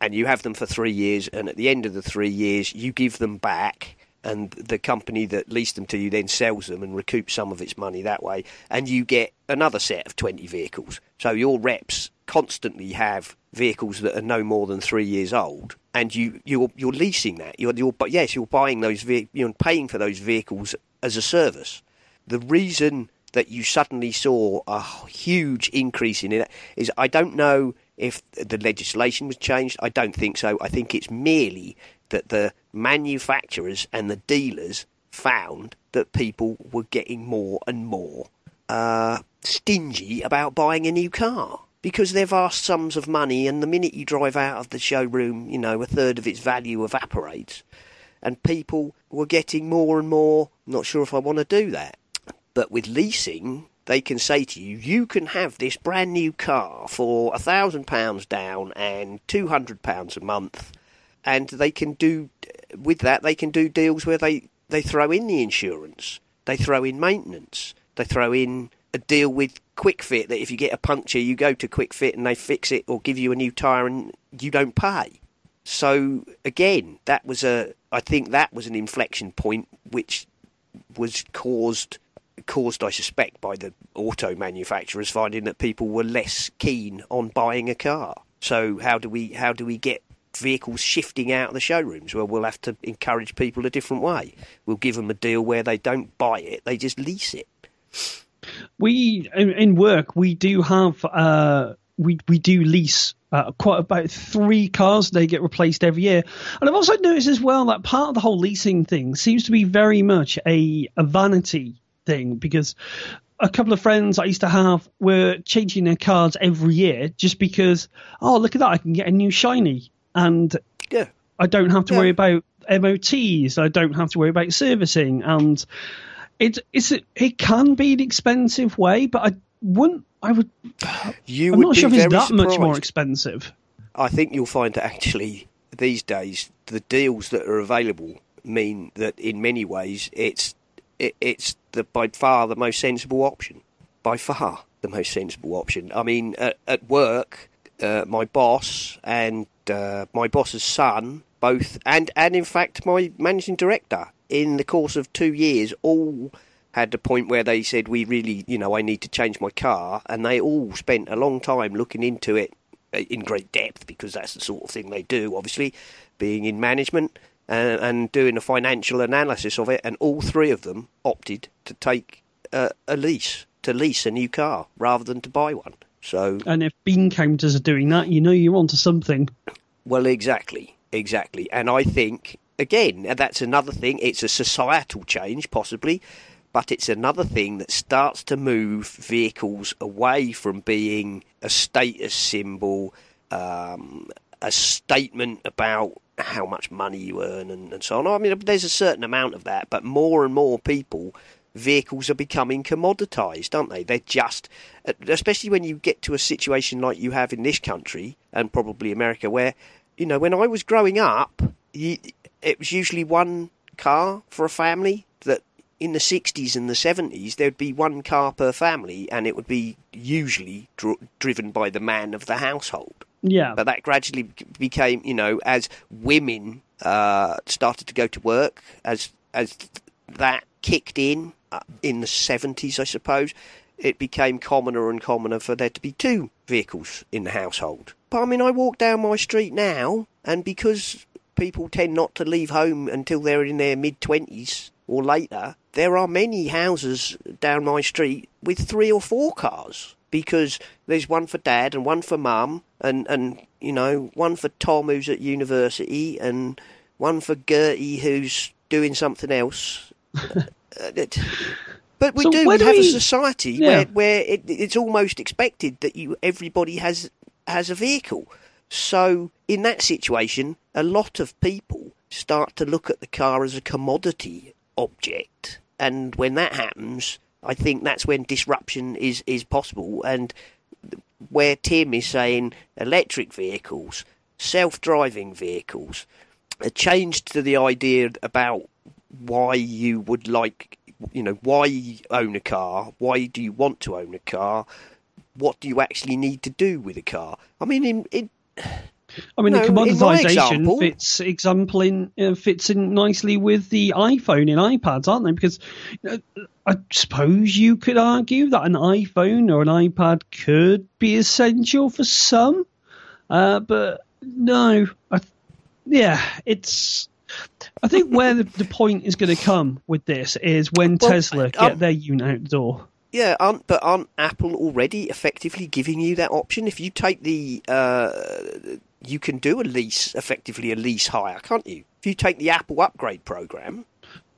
and you have them for three years, and at the end of the three years, you give them back, and the company that leased them to you then sells them and recoups some of its money that way, and you get another set of 20 vehicles. So your reps constantly have vehicles that are no more than three years old, and you you're you're leasing that. You're, you're but yes, you're buying those ve- you're paying for those vehicles as a service. The reason that you suddenly saw a huge increase in it is I don't know if the legislation was changed. I don't think so. I think it's merely that the manufacturers and the dealers found that people were getting more and more uh, stingy about buying a new car because they're vast sums of money, and the minute you drive out of the showroom, you know, a third of its value evaporates. And people were getting more and more, not sure if I want to do that. But with leasing, they can say to you, you can have this brand new car for a thousand pounds down and two hundred pounds a month, and they can do with that they can do deals where they they throw in the insurance, they throw in maintenance, they throw in a deal with Kwik Fit that if you get a puncture, you go to Kwik Fit and they fix it or give you a new tyre and you don't pay. So again, that was a I think that was an inflection point which was caused caused I suspect by the auto manufacturers finding that people were less keen on buying a car. So how do we how do we get vehicles shifting out of the showrooms? Well, we'll have to encourage people a different way. We'll give them a deal where they don't buy it, they just lease it. We in, in work we do have uh, we we do lease uh, quite about three cars. They get replaced every year, and I've also noticed as well that part of the whole leasing thing seems to be very much a, a vanity thing because a couple of friends I used to have were changing their cars every year just because oh look at that I can get a new shiny and yeah. I don't have to Yeah. worry about MOTs. I don't have to worry about servicing and it it's it can be an expensive way, but I wouldn't. I would. You I'm would not be sure if it's that much more expensive. I think you'll find that actually these days the deals that are available mean that in many ways it's it, it's the by far the most sensible option. By far the most sensible option. I mean, at, at work, uh, my boss and uh, my boss's son both, and and in fact my managing director, in the course of two years, all had the point where they said we really, you know, I need to change my car, and they all spent a long time looking into it uh, in great depth because that's the sort of thing they do. Obviously, being in management and, and doing a financial analysis of it, and all three of them opted to take uh, a lease to lease a new car rather than to buy one. So And if bean counters are doing that, you know you're onto something. Well, exactly, exactly. And I think, again, that's another thing, it's a societal change, possibly, but it's another thing that starts to move vehicles away from being a status symbol, um, a statement about how much money you earn and, and so on. I mean, there's a certain amount of that, but more and more people. Vehicles are becoming commoditized, aren't they? They're just, especially when you get to a situation like you have in this country and probably America, where you know, when I was growing up, it was usually one car for a family. That in the 60s and the 70s, there'd be one car per family, and it would be usually dr- driven by the man of the household. Yeah. But that gradually became, you know, as women uh, started to go to work, as as that kicked in uh, in the seventies, I suppose, it became commoner and commoner for there to be two vehicles in the household. But I mean, I walk down my street now, and because people tend not to leave home until they're in their mid twenties or later, there are many houses down my street with three or four cars because there's one for dad and one for mum and and you know one for Tom who's at university and one for Gertie who's doing something else. [LAUGHS] Uh, but we So do. We do have a society Yeah. where where it, it's almost expected that you everybody has has a vehicle. So in that situation, a lot of people start to look at the car as a commodity object, and when that happens, I think that's when disruption is is possible. And where Tim is saying electric vehicles, self-driving vehicles, a change to the idea about why you would like, you know, why you own a car, why do you want to own a car, what do you actually need to do with a car? I mean, in, in I mean, No, the commoditization example- fits example in uh, fits in nicely with the iPhone and iPads, aren't they? Because uh, I suppose you could argue that an iPhone or an iPad could be essential for some, uh, but no, I, yeah, it's. I think where the, the point is going to come with this is when Well, Tesla get um, their unit out the door. Yeah, aren't, but aren't Apple already effectively giving you that option? If you take the, uh, you can do a lease, effectively a lease hire, can't you? If you take the Apple upgrade program,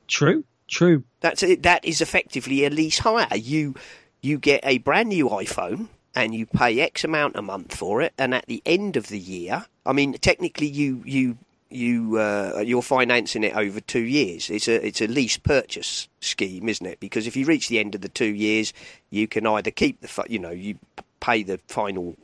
True, true. that's it. That is effectively a lease hire. You you get a brand new iPhone and you pay X amount a month for it, and at the end of the year, I mean, technically you you you uh, you're financing it over two years. It's a it's a lease purchase scheme, isn't it? Because if you reach the end of the two years, you can either keep the pho- you know you pay the final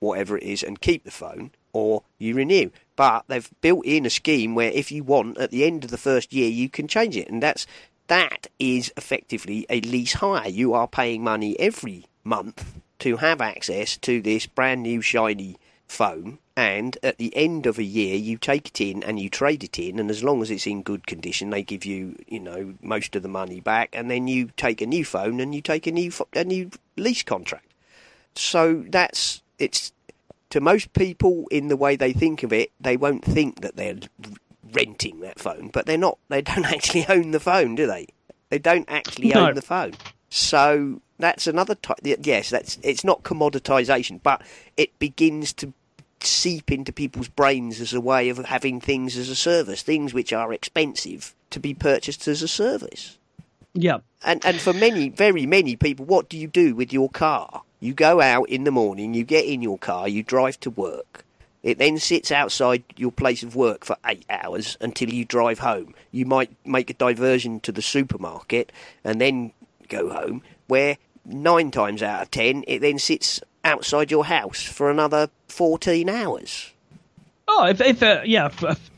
whatever it is and keep the phone, or you renew. But they've built in a scheme where if you want, at the end of the first year, you can change it, and that's that is effectively a lease hire. You are paying money every month to have access to this brand new shiny phone. And at the end of a year, you take it in and you trade it in, and as long as it's in good condition, they give you, you know, most of the money back. And then you take a new phone and you take a new a new lease contract. So that's it's to most people in the way they think of it, they won't think that they're renting that phone, but they're not. They don't [LAUGHS] actually own the phone, do they? They don't actually No. own the phone. So that's another type. Yes, that's it's not commoditization, but it begins to seep into people's brains as a way of having things as a service, things which are expensive to be purchased as a service. Yeah. And and for many, very many people, what do you do with your car? You go out in the morning, you get in your car, you drive to work. It then sits outside your place of work for eight hours until you drive home. You might make a diversion to the supermarket and then go home, where nine times out of ten it then sits outside your house for another 14 hours. Oh, if if uh, yeah, if,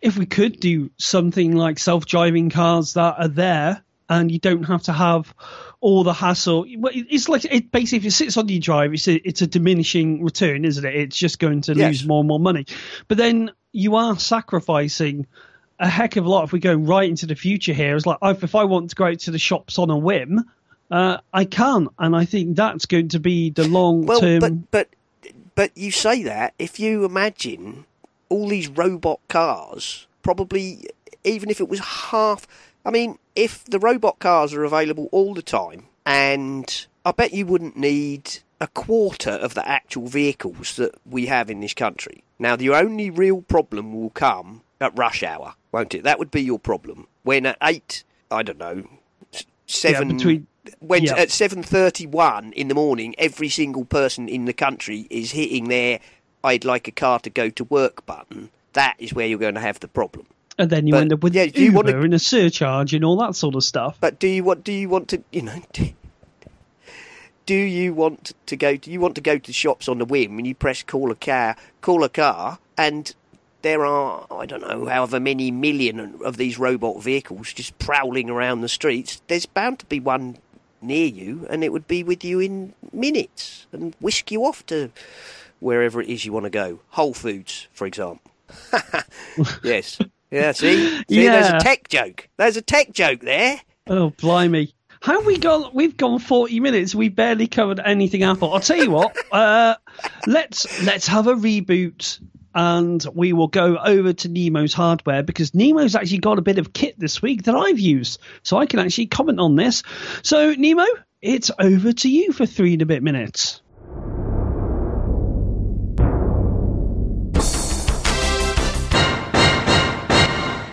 if, we could do something like self-driving cars that are there, and you don't have to have all the hassle. It's like it basically if it sits on your drive, it's a, it's a diminishing return, isn't it? It's just going to Yes. lose more and more money. But then you are sacrificing a heck of a lot if we go right into the future here. It's like if if I want to go out to the shops on a whim. Uh, I can, and I think that's going to be the long Well, term. but but but you say that if you imagine all these robot cars, probably even if it was half. I mean, if the robot cars are available all the time, and I bet you wouldn't need a quarter of the actual vehicles that we have in this country. Now, the only real problem will come at rush hour, won't it? That would be your problem. When at eight, I don't know, seven between- when yeah. at seven thirty one in the morning, every single person in the country is hitting their "I'd like a car to go to work" button. That is where you're going to have the problem. and then you but, end up with yeah, do you Uber wanna- and a surcharge and all that sort of stuff. But do you want? Do you want to? You know. Do, [LAUGHS] do you want to go? Do you want to go to shops on the whim and you press call a car, call a car, and there are I don't know however many million of these robot vehicles just prowling around the streets. There's bound to be one near you, and it would be with you in minutes and whisk you off to wherever it is you want to go. Whole Foods, for example. [LAUGHS] yes. Yeah, see? see Yeah. There's a tech joke. There's a tech joke there. Oh, blimey. How we gone? We've gone forty minutes. We barely covered anything Apple. I'll tell you what. Uh, let's let's have a reboot, and we will go over to Nemo's hardware because Nemo's actually got a bit of kit this week that I've used, so I can actually comment on this. So Nemo, it's over to you for three and a bit minutes.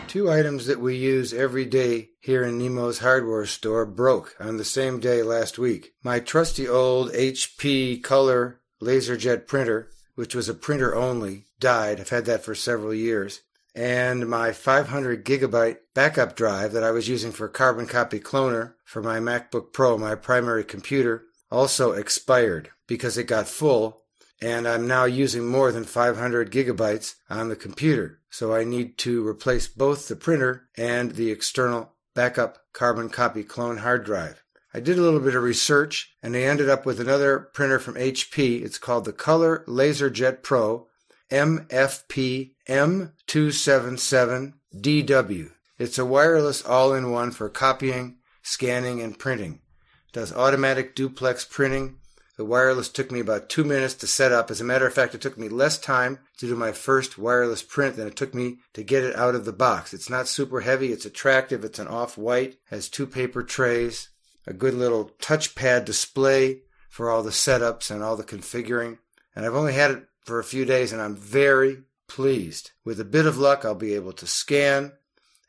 Two items that we use every day here in Nemo's hardware store broke on the same day last week. My trusty old HP Color LaserJet printer, which was a printer only, died. I've had that for several years. And my 500 gigabyte backup drive that I was using for Carbon Copy Cloner for my MacBook Pro, my primary computer, also expired because it got full and I'm now using more than 500 gigabytes on the computer. So I need to replace both the printer and the external backup carbon copy clone hard drive. I did a little bit of research and I ended up with another printer from HP. It's called the Color LaserJet Pro MFP M277DW. It's a wireless all-in-one for copying, scanning, and printing. It does automatic duplex printing, the wireless took me about two minutes to set up. As a matter of fact, it took me less time to do my first wireless print than it took me to get it out of the box. It's not super heavy. It's attractive. It's an off-white, has two paper trays, a good little touchpad display for all the setups and all the configuring. And I've only had it for a few days and I'm very pleased. With a bit of luck, I'll be able to scan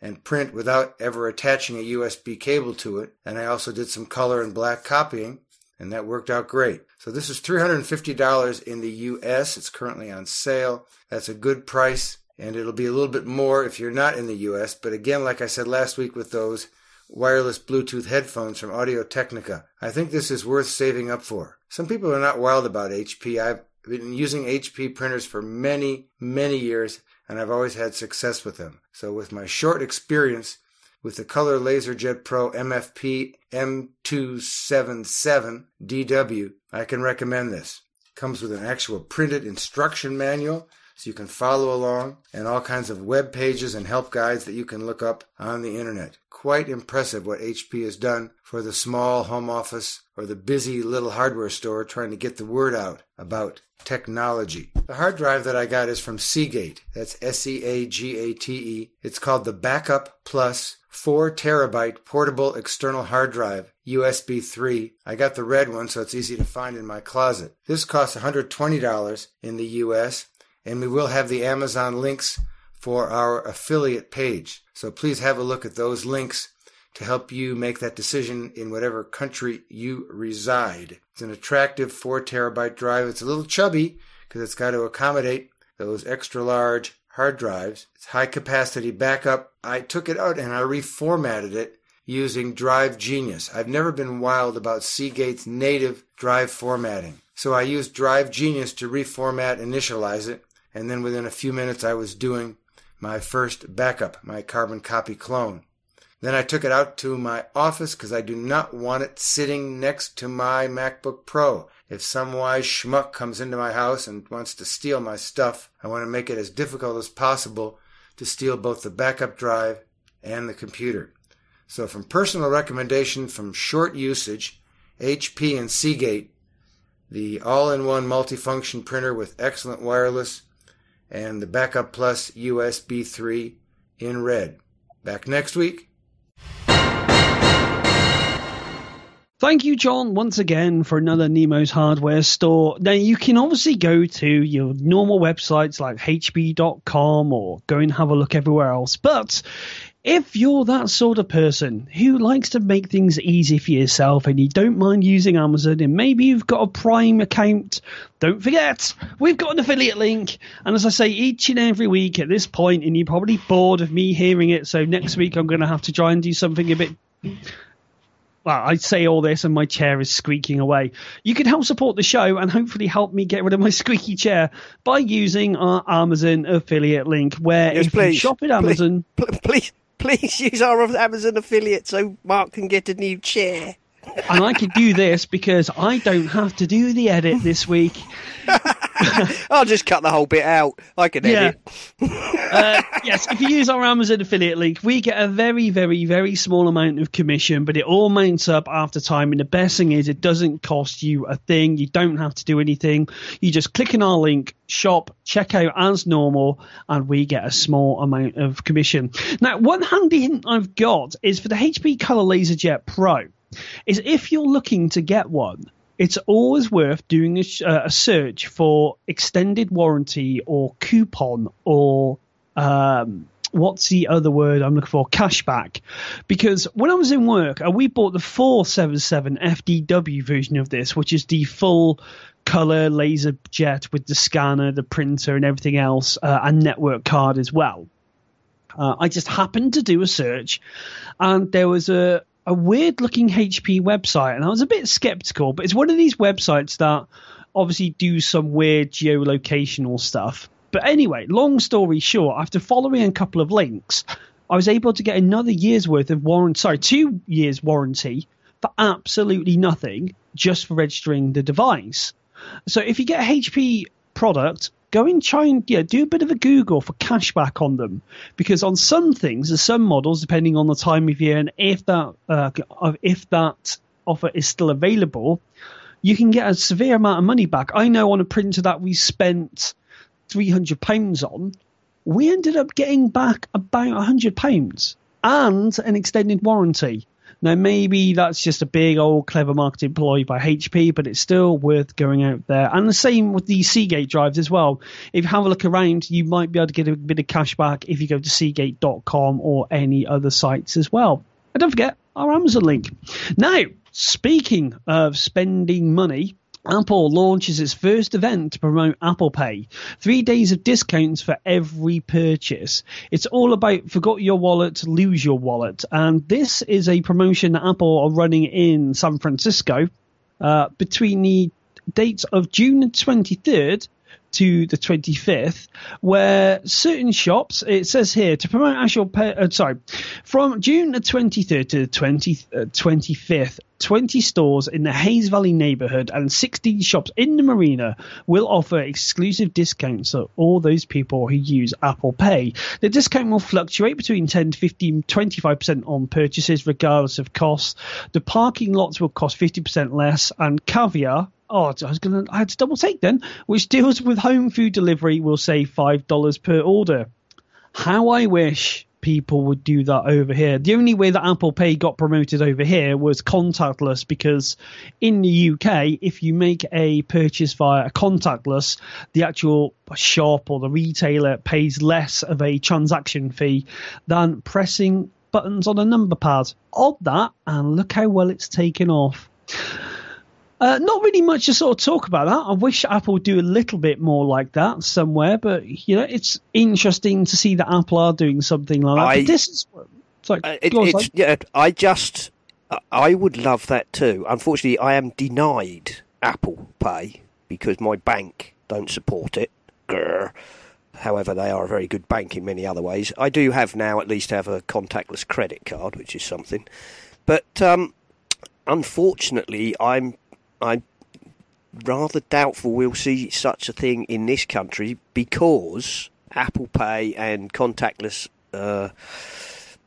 and print without ever attaching a USB cable to it. And I also did some color and black copying and that worked out great. So this is $350 in the US. It's currently on sale. That's a good price, and it'll be a little bit more if you're not in the US. But again, like I said last week with those wireless Bluetooth headphones from Audio Technica, I think this is worth saving up for. Some people are not wild about HP. I've been using HP printers for many, many years, and I've always had success with them. So with my short experience, with the Color LaserJet Pro MFP M277DW, I can recommend this. Comes with an actual printed instruction manual so you can follow along and all kinds of web pages and help guides that you can look up on the internet. Quite impressive what HP has done for the small home office or the busy little hardware store trying to get the word out about technology. The hard drive that I got is from Seagate. That's S E A G A T E. It's called the Backup Plus 4 terabyte portable external hard drive, USB 3. I got the red one so it's easy to find in my closet. This costs $120 in the US and we will have the Amazon links for our affiliate page. So please have a look at those links to help you make that decision in whatever country you reside. It's an attractive 4 terabyte drive. It's a little chubby because it's got to accommodate those extra large hard drives. It's high capacity backup. I took it out and I reformatted it using Drive Genius. I've never been wild about Seagate's native drive formatting. So I used Drive Genius to reformat, initialize it, and then within a few minutes I was doing my first backup, my carbon copy clone. Then I took it out to my office because I do not want it sitting next to my MacBook Pro. If some wise schmuck comes into my house and wants to steal my stuff, I want to make it as difficult as possible to steal both the backup drive and the computer. So, from personal recommendation from short usage, HP and Seagate, the all in one multifunction printer with excellent wireless, and the Backup Plus USB 3 in red. Back next week. Thank you, John, once again for another Nemo's hardware store. Now, you can obviously go to your normal websites like hp.com or go and have a look everywhere else. But if you're that sort of person who likes to make things easy for yourself and you don't mind using Amazon and maybe you've got a Prime account, don't forget, we've got an affiliate link. And as I say each and every week at this point, and you're probably bored of me hearing it, so next week I'm going to have to try and do something a bit well, I say all this and my chair is squeaking away. You can help support the show and hopefully help me get rid of my [LAUGHS] squeaky chair by using our Amazon affiliate link, where Yes, if you please. shop at Amazon, Please, please, please use our [LAUGHS] Amazon affiliate so Mark can get a new chair. And I can do this because I don't have to do the edit this week. [LAUGHS] I'll just cut the whole bit out. I can edit. uh, yes, if you use our Amazon affiliate link, we get a very, very, very small amount of commission, but it all mounts up after time. And the best thing is, it doesn't cost you a thing. You don't have to do anything. You just click on our link, shop, check out as normal, and we get a small amount of commission. Now, one handy hint I've got is for the HP Color LaserJet Pro. Is if you're looking to get one, it's always worth doing a, uh, a, search for extended warranty or coupon or um, what's the other word I'm looking for? Cashback. Because when I was in work, uh, we bought the 477 FDW version of this, which is the full color laser jet with the scanner, the printer, and everything else, uh, and network card as well. Uh, I just happened to do a search, and there was a a weird looking HP website, and I was a bit skeptical, but it's one of these websites that obviously do some weird geolocational stuff. But anyway, long story short, after following a couple of links, I was able to get another year's worth of warranty, sorry, two years warranty for absolutely nothing just for registering the device. So if you get a HP product, go and try and yeah, do a bit of a Google for cashback on them because on some things, there's some models depending on the time of year and if that uh, if that offer is still available, you can get a severe amount of money back. I know on a printer that we spent three hundred pounds on, we ended up getting back about hundred pounds and an extended warranty. Now, maybe that's just a big old clever marketing ploy by HP, but it's still worth going out there. And the same with the Seagate drives as well. If you have a look around, you might be able to get a bit of cash back if you go to Seagate.com or any other sites as well. And don't forget our Amazon link. Now, speaking of spending money, Apple launches its first event to promote Apple Pay. Three days of discounts for every purchase. It's all about forgot your wallet, lose your wallet. And this is a promotion that Apple are running in San Francisco uh, between the dates of June 23rd to the 25th, where certain shops, it says here, to promote pay, uh, sorry, from June the 23rd to the 20, uh, 25th, 20 stores in the Hayes Valley neighborhood and 16 shops in the marina will offer exclusive discounts to all those people who use Apple Pay. The discount will fluctuate between 10 to 15, 25% on purchases, regardless of cost. The parking lots will cost 50% less, and Caviar, Oh, I was gonna. I had to double take then. Which deals with home food delivery will save five dollars per order. How I wish people would do that over here. The only way that Apple Pay got promoted over here was contactless because in the UK, if you make a purchase via a contactless, the actual shop or the retailer pays less of a transaction fee than pressing buttons on a number pad. Odd that, and look how well it's taken off. Uh, not really much to sort of talk about that. I wish Apple would do a little bit more like that somewhere, but you know, it's interesting to see that Apple are doing something like that. I, but this is sorry, uh, it, on, it's, yeah, I just I would love that too. Unfortunately, I am denied Apple Pay because my bank don't support it. Grr. However, they are a very good bank in many other ways. I do have now at least have a contactless credit card, which is something. But um, unfortunately, I'm I'm rather doubtful we'll see such a thing in this country because Apple Pay and contactless uh,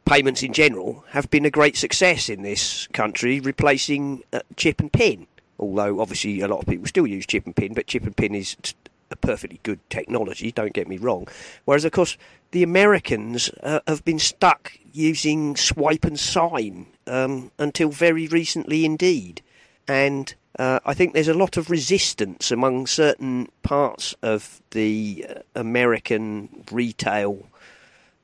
payments in general have been a great success in this country, replacing uh, chip and pin. Although obviously a lot of people still use chip and pin, but chip and pin is a perfectly good technology. Don't get me wrong. Whereas of course the Americans uh, have been stuck using swipe and sign um, until very recently indeed, and uh, I think there's a lot of resistance among certain parts of the uh, American retail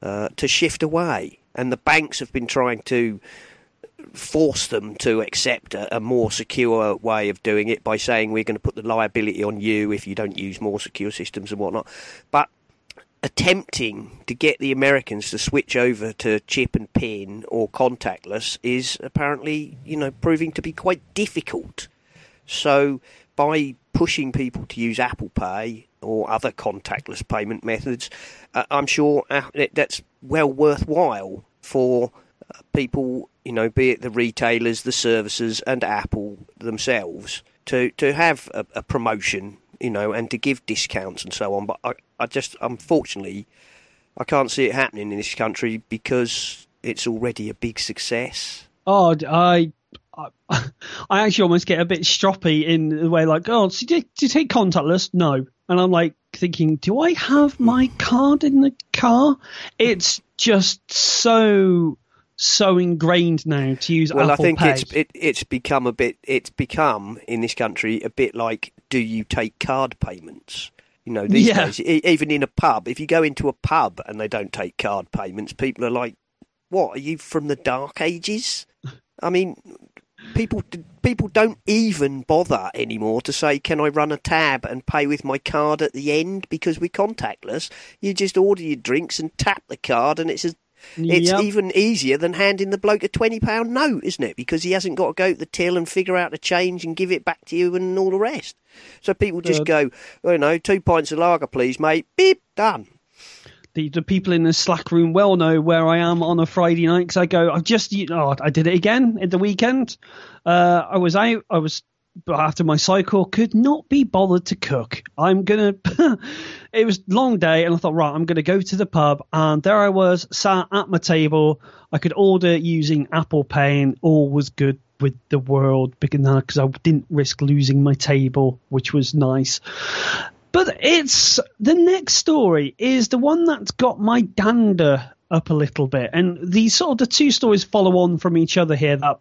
uh, to shift away, and the banks have been trying to force them to accept a, a, more secure way of doing it by saying we're going to put the liability on you if you don't use more secure systems and whatnot. But attempting to get the Americans to switch over to chip and pin or contactless is apparently, you know, proving to be quite difficult. So by pushing people to use Apple Pay or other contactless payment methods, uh, I'm sure uh, that's well worthwhile for uh, people, you know, be it the retailers, the services, and Apple themselves, to to have a, a promotion, you know, and to give discounts and so on. But I, I just unfortunately, I can't see it happening in this country because it's already a big success. Oh, I, I, [LAUGHS] I actually almost get a bit stroppy in the way, like, oh, do, you, do you take contactless? No, and I'm like thinking, do I have my hmm. card in the car? It's just so so ingrained now to use well, Apple I think Pay. it's it, it's become a bit. It's become in this country a bit like, do you take card payments? You know, these Yeah. days, even in a pub, if you go into a pub and they don't take card payments, people are like, "What are you from the dark ages?" I mean, people people don't even bother anymore to say, "Can I run a tab and pay with my card at the end?" Because we're contactless. You just order your drinks and tap the card, and it's as it's Yep. even easier than handing the bloke a twenty pound note, isn't it? Because he hasn't got to go to the till and figure out the change and give it back to you and all the rest. So people just Good. go, oh, you know, two pints of lager, please, mate. Beep, done. the, the people in the Slack room well know where I am on a Friday night because I go, I've just, you know, I did it again at the weekend. Uh, I was out, I was but after my cycle, could not be bothered to cook. I'm gonna. [LAUGHS] it was long day, and I thought, right, I'm gonna go to the pub, and there I was, sat at my table. I could order using Apple Pay, and all was good with the world because I didn't risk losing my table, which was nice. But it's the next story is the one that's got my dander up a little bit, and these sort of the two stories follow on from each other here. That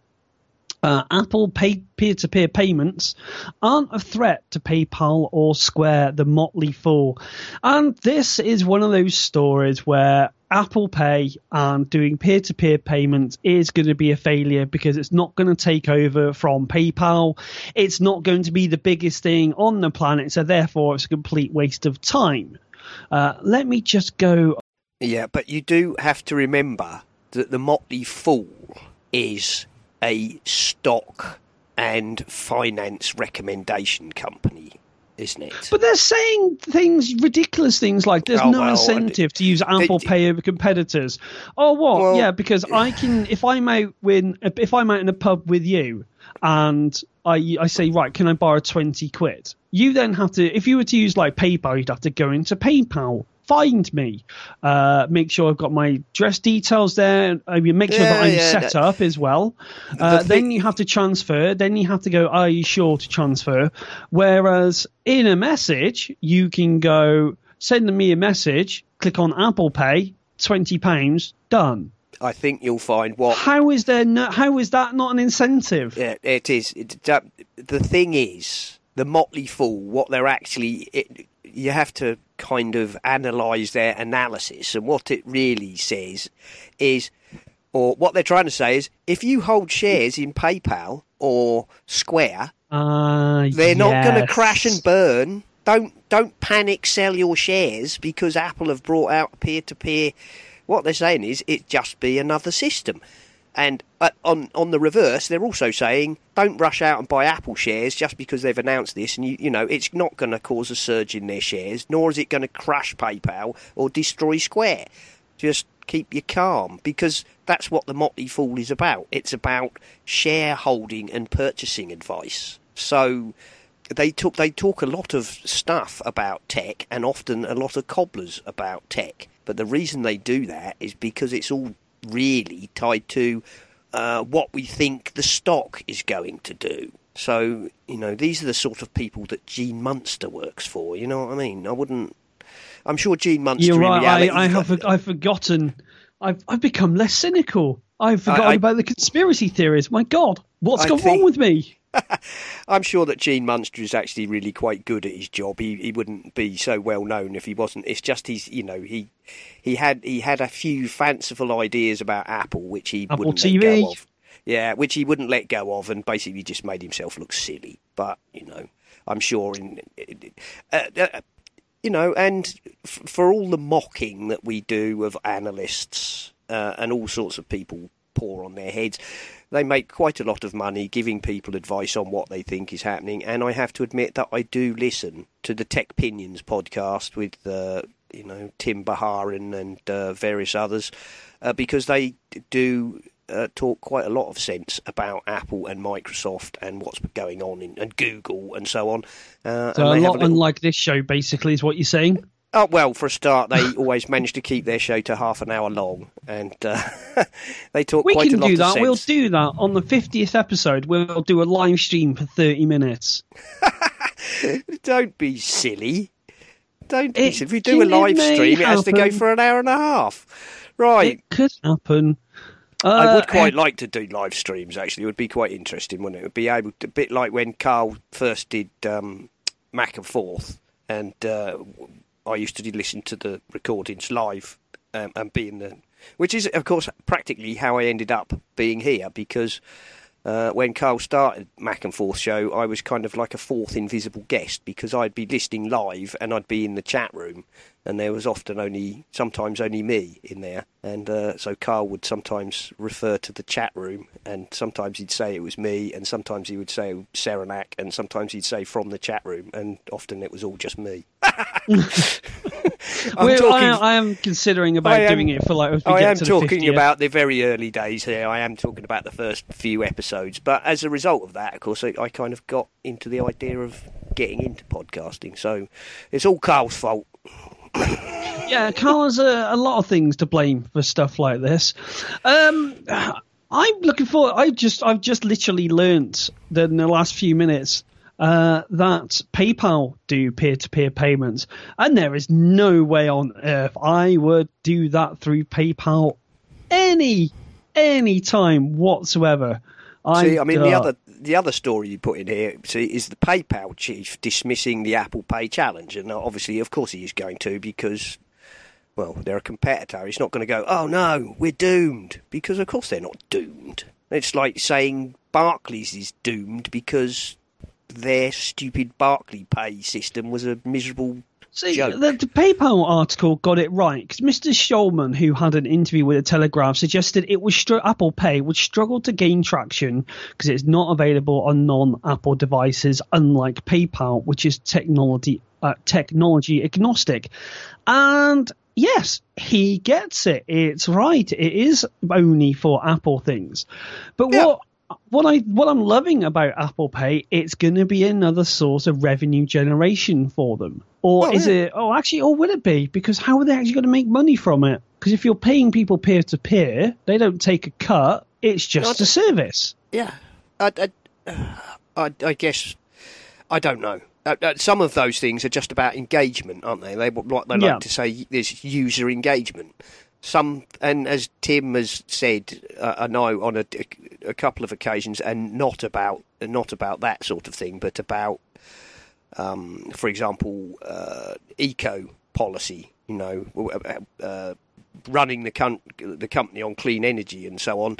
uh, Apple pay peer-to-peer payments aren't a threat to PayPal or Square, the Motley Fool, and this is one of those stories where Apple Pay and doing peer-to-peer payments is going to be a failure because it's not going to take over from PayPal. It's not going to be the biggest thing on the planet, so therefore it's a complete waste of time. Uh, let me just go. Yeah, but you do have to remember that the Motley Fool is a stock and finance recommendation company, isn't it? But they're saying things, ridiculous things like there's Oh, no well, incentive to use Apple they- Pay over competitors. Oh, what? Well- yeah, because I can if I'm out when if I'm out in a pub with you and I I say right, can I borrow twenty quid? You then have to if you were to use like PayPal, you'd have to go into PayPal. Find me, uh, make sure I've got my dress details there. I mean, make sure that I'm yeah, set that- up as well. Uh, thing- then you have to transfer. Then you have to go, are you sure to transfer? Whereas in a message, you can go, send me a message, click on Apple Pay, £20, done. I think you'll find what How is there no, how is that not an incentive? Yeah, it is. It, that, the thing is, the Motley Fool, what they're actually, it, you have to kind of analyse their analysis, and what it really says is, or what they're trying to say is, if you hold shares in PayPal or Square, Uh, they're not going to crash and burn. Don't don't panic sell your shares because Apple have brought out peer to peer. What they're saying is it just be another system. And uh, on on the reverse, they're also saying don't rush out and buy Apple shares just because they've announced this, and you you know it's not going to cause a surge in their shares, nor is it going to crash PayPal or destroy Square. Just keep you calm because that's what the Motley Fool is about. It's about shareholding and purchasing advice. So they talk they talk a lot of stuff about tech and often a lot of cobblers about tech. But the reason they do that is because it's all really tied to uh, what we think the stock is going to do. So you know these are the sort of people that Gene Munster works for. You know what I mean? I wouldn't. I'm sure Gene Munster. You're in right. reality, I, I have I've forgotten. I've I've become less cynical. I've forgotten I- about the conspiracy theories. My God, what's I gone think- wrong with me? [LAUGHS] I'm sure that Gene Munster is actually really quite good at his job. He he wouldn't be so well known if he wasn't. It's just he's you know he he had he had a few fanciful ideas about Apple which he Apple wouldn't TV. let go of. Yeah, which he wouldn't let go of, and basically just made himself look silly. But you know, I'm sure in uh, uh, you know, and f- for all the mocking that we do of analysts uh, and all sorts of people pour on their heads, they make quite a lot of money giving people advice on what they think is happening. And I have to admit that I do listen to the Techpinions podcast with, uh, you know, Tim Bajarin and uh, various others uh, because they do uh, talk quite a lot of sense about Apple and Microsoft and what's going on in and Google and so on. Uh, So a lot little- unlike this show, basically, is what you're saying. Oh well, for a start, they [LAUGHS] always manage to keep their show to half an hour long, and uh, [LAUGHS] they talk We quite can a lot do that. sense. We'll do that on the 50th episode. We'll do a live stream for 30 minutes. [LAUGHS] Don't be silly. Don't be It- silly. If we do a live stream, it has to go for an hour and a half. Right. It could happen. I Uh, would quite like to do live streams. Actually, it would be quite interesting, wouldn't it? It would be able to, a bit like when Carl first did um, Mac and Forth, and uh, I used to listen to the recordings live um, and be in the, which is of course practically how I ended up being here because. Uh, when Carl started Mac and Forth show, I was kind of like a fourth invisible guest because I'd be listening live and I'd be in the chat room, and there was often only, sometimes only me in there, and uh, so Carl would sometimes refer to the chat room, and sometimes he'd say it was me, and sometimes he would say Serenak, and sometimes he'd say from the chat room, and often it was all just me. [LAUGHS] [LAUGHS] I'm talking- I, I am considering about am- doing it for like. I am to the talking about the very early days here. I am talking about the first few episodes. But as a result of that, of course, I, I kind of got into the idea of getting into podcasting. So it's all Carl's fault. [COUGHS] Yeah, Carl has a, a lot of things to blame for stuff like this. Um, I'm looking forward. I just, I've just literally learnt that in the last few minutes uh, that PayPal do peer-to-peer payments, and there is no way on earth I would do that through PayPal any any time whatsoever. See, I mean, the uh, other the other story you put in here, see, is the PayPal chief dismissing the Apple Pay challenge, and obviously, of course, he is going to because, well, they're a competitor. He's not going to go, oh no, we're doomed, because of course they're not doomed. It's like saying Barclays is doomed because their stupid Barclay Pay system was a miserable See, the, the PayPal article got it right because Mr. Schulman, who had an interview with the Telegraph, suggested it was str- Apple Pay would struggle to gain traction because it's not available on non-Apple devices, unlike PayPal, which is technology uh, technology agnostic. And yes, he gets it. It's right. It is only for Apple things. But Yeah. what what I what I'm loving about Apple Pay, it's going to be another source of revenue generation for them. Or Well, is yeah. it? Oh, actually, or will it be? Because how are they actually going to make money from it? Because if you're paying people peer to peer, they don't take a cut. It's just a service. Yeah, I, I, [SIGHS] I, I guess I don't know. Uh, uh, some of those things are just about engagement, aren't they? They what they Yeah. like to say there's user engagement. Some and as Tim has said, uh, I know on a, a couple of occasions, and not about not about that sort of thing, but about, um, for example, uh, eco policy. You know, uh, uh, running the com- the company on clean energy and so on.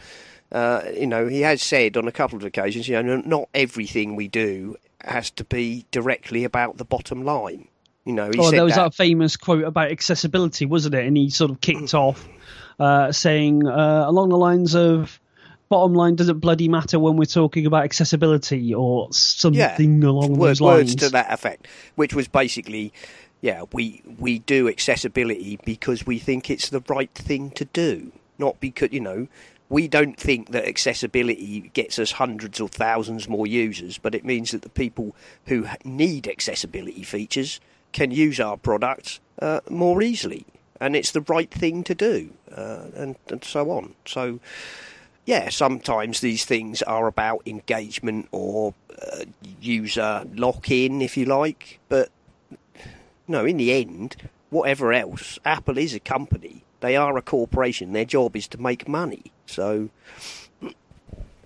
Uh, you know, he has said on a couple of occasions, you know, not everything we do has to be directly about the bottom line. You know, he Oh, said there was that. that famous quote about accessibility, wasn't it? And he sort of kicked off uh, saying uh, along the lines of, "Bottom line doesn't bloody matter when we're talking about accessibility," or something along words, those lines. words to that effect, which was basically, yeah, we we do accessibility because we think it's the right thing to do, not because you know. We don't think that accessibility gets us hundreds or thousands more users, but it means that the people who need accessibility features can use our products uh, more easily, and it's the right thing to do, uh, and, and so on. So, yeah, sometimes these things are about engagement or uh, user lock in, if you like. But no, in the end, whatever else, Apple is a company. They are a corporation. Their job is to make money. So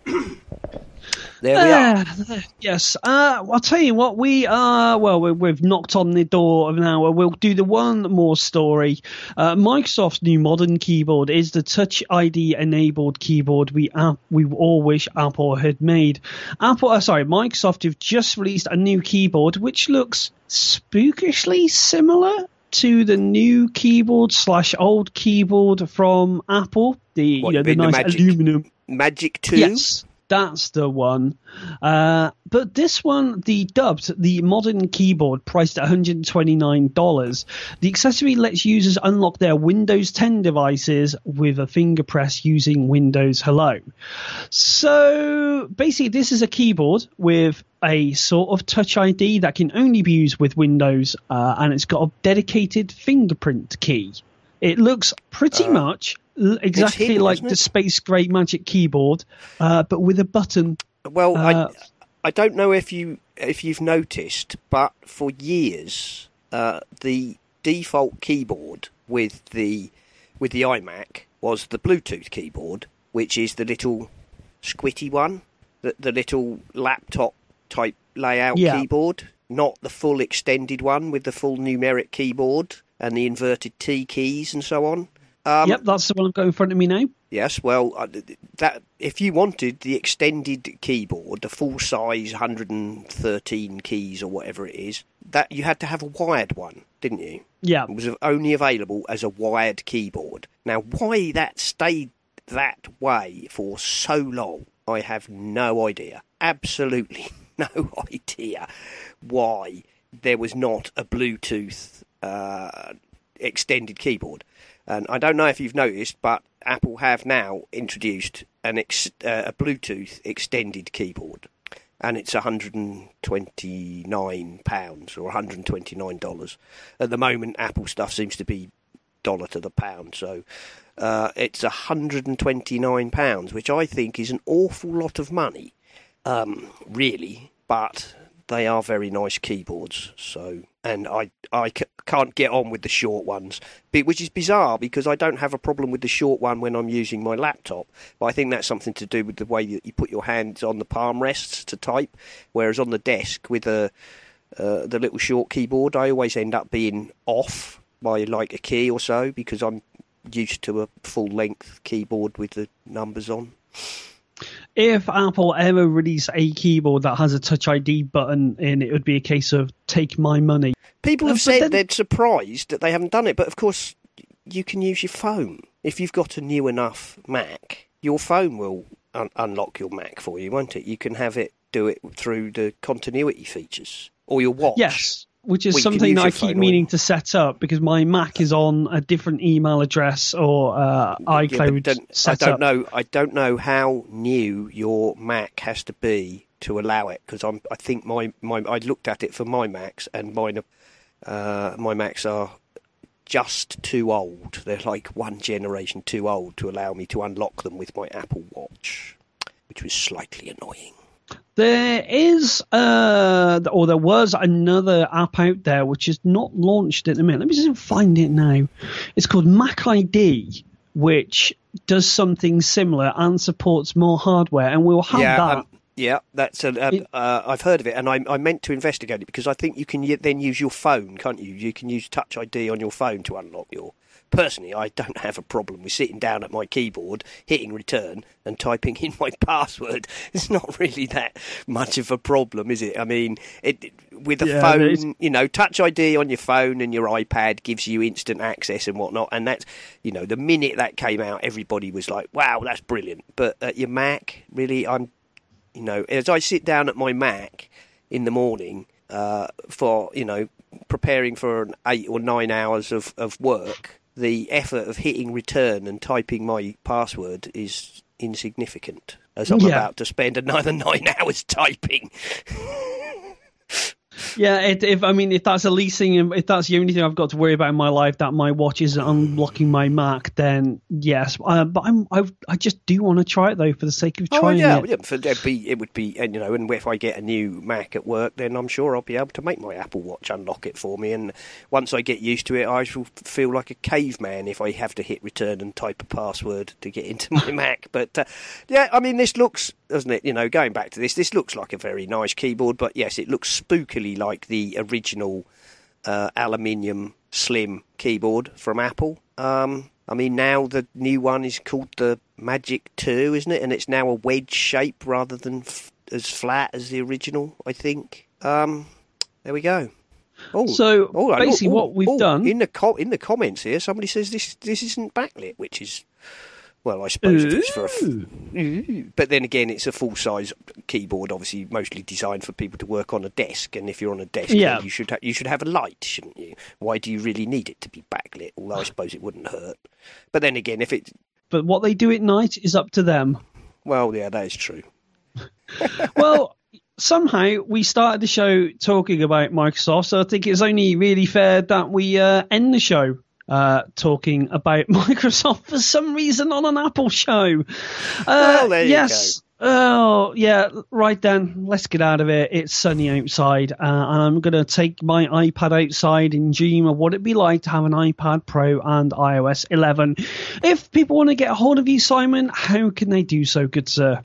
[CLEARS THROAT] there we are. Ah, yes. Uh, I'll tell you what, we are, well, we, we've knocked on the door of an hour. We'll do the one more story. Uh, Microsoft's new modern keyboard is the Touch ID enabled keyboard we we all wish Apple had made. Apple, uh, sorry, Microsoft have just released a new keyboard which looks spookishly similar to the new keyboard slash old keyboard from Apple. The What, you know the been the nice aluminum Magic Two. Yes. That's the one. Uh, but this one, the dubbed, the modern keyboard priced at $129. The accessory lets users unlock their Windows 10 devices with a finger press using Windows Hello. So basically, this is a keyboard with a sort of touch ID that can only be used with Windows, uh, and it's got a dedicated fingerprint key. It looks pretty Uh, much exactly hidden, like the? Space Gray Magic keyboard, uh, but with a button. Well, Uh, I I don't know if you if you've noticed, but for years uh, the default keyboard with the with the iMac was the Bluetooth keyboard, which is the little squitty one, the, the little laptop type layout Yeah. keyboard, not the full extended one with the full numeric keyboard and the inverted T keys and so on. Um, yep, that's the one I've got in front of me now. Yes, well, uh, that if you wanted the extended keyboard, the full size 113 keys or whatever it is, that you had to have a wired one, didn't you? Yeah, It was only available as a wired keyboard. Now, why that stayed that way for so long, I have no idea. Absolutely [LAUGHS] no idea why there was not a Bluetooth uh, extended keyboard. And I don't know if you've noticed, but Apple have now introduced an ex- uh, a Bluetooth extended keyboard, and it's 129 pounds or 129 dollars. At the moment, Apple stuff seems to be dollar to the pound, so uh, it's 129 pounds, which I think is an awful lot of money, um, really. But they are very nice keyboards, so and I I c- can't get on with the short ones, which is bizarre because I don't have a problem with the short one when I'm using my laptop. But I think that's something to do with the way that you put your hands on the palm rests to type, whereas on the desk with a uh, the little short keyboard, I always end up being off by like a key or so because I'm used to a full length keyboard with the numbers on. If Apple ever release a keyboard that has a Touch ID button in, it would be a case of take my money. People Uh, have but said then- they're surprised that they haven't done it, but of course, you can use your phone. If you've got a new enough Mac, your phone will un- unlock your Mac for you, won't it? You can have it do it through the continuity features or your watch. Yes, which is Well, something that I keep phone, meaning to set up because my Mac is on a different email address or uh, Yeah, iCloud don't- I don't up. know. I don't know how new your Mac has to be to allow it because I'm. I think my, my I looked at it for my Macs and mine. Uh, my Macs are just too old. They're like one generation too old to allow me to unlock them with my Apple Watch, which was slightly annoying. There is, uh, or there was another app out there which is not launched at the minute. Let me just find it now. It's called Mac ID, which does something similar and supports more hardware, and we'll have yeah, that. um, yeah, that's a, um, It- uh, I've heard of it, and I, I meant to investigate it because I think you can then use your phone, can't you? You can use Touch ID on your phone to unlock your. Personally, I don't have a problem with sitting down at my keyboard, hitting return, and typing in my [LAUGHS] password. It's not really that much of a problem, is it? I mean, it, it- with a Yeah, phone, you know, Touch ID on your phone and your iPad gives you instant access and whatnot. And that's, you know, the minute that came out, everybody was like, "Wow, that's brilliant." But at your Mac, really, I'm you know, as I sit down at my Mac in the morning uh, for, you know, preparing for an eight or nine hours of, of work, the effort of hitting return and typing my password is insignificant. As I'm Yeah. about to spend another [LAUGHS] nine hours typing. [LAUGHS] Yeah, it, if I mean, if that's the least thing, if that's the only thing I've got to worry about in my life, that my watch isn't unlocking my Mac, then yes. Uh, but I'm, I, I just do want to try it though, for the sake of Oh trying yeah, it. yeah. For, it'd be, it would be, and you know, and if I get a new Mac at work, then I'm sure I'll be able to make my Apple Watch unlock it for me. And once I get used to it, I shall feel like a caveman if I have to hit return and type a password to get into my [LAUGHS] Mac. But uh, yeah, I mean, this looks, doesn't it? You know, going back to this, this looks like a very nice keyboard. But yes, it looks spookily like the original uh, aluminium slim keyboard from Apple. Um, I mean, now the new one is called the Magic 2, isn't it? And it's now a wedge shape rather than f- as flat as the original, I think. Um, there we go. Oh, So, oh, basically oh, what we've done- in the co- in the comments here, somebody says this this isn't backlit, which is Well, I suppose if it's for a. F- but then again, it's a full size keyboard, obviously mostly designed for people to work on a desk. And if you're on a desk, Yeah. you should ha- you should have a light, shouldn't you? Why do you really need it to be backlit? Although I [SIGHS] suppose it wouldn't hurt. But then again, if it But what they do at night is up to them. well, yeah, that is true. [LAUGHS] well, somehow we started the show talking about Microsoft, so I think it's only really fair that we uh, end the show uh, talking about [LAUGHS] Microsoft for some reason on an Apple show. Uh, Well, there you yes. Oh, yeah, right then. Let's get out of it. It's sunny outside, uh, and I'm going to take my iPad outside and dream of what it'd be like to have an iPad Pro and iOS 11. If people want to get a hold of you, Simon, how can they do so, good sir?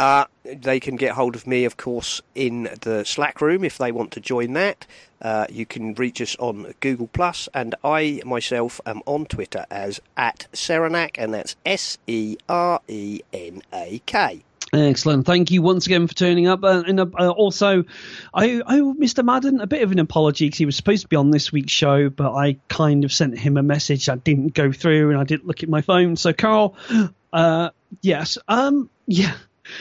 Uh, they can get hold of me, of course, in the Slack room if they want to join that. Uh, you can reach us on Google Plus, and I myself am on Twitter as at Serenak, and that's S E R E N A K. Excellent. Thank you once again for turning up. Uh, and uh, also, I owe Mr. Madden a bit of an apology because he was supposed to be on this week's show, but I kind of sent him a message that didn't go through and I didn't look at my phone. So, Carl, [GASPS] uh, yes. Um, yeah.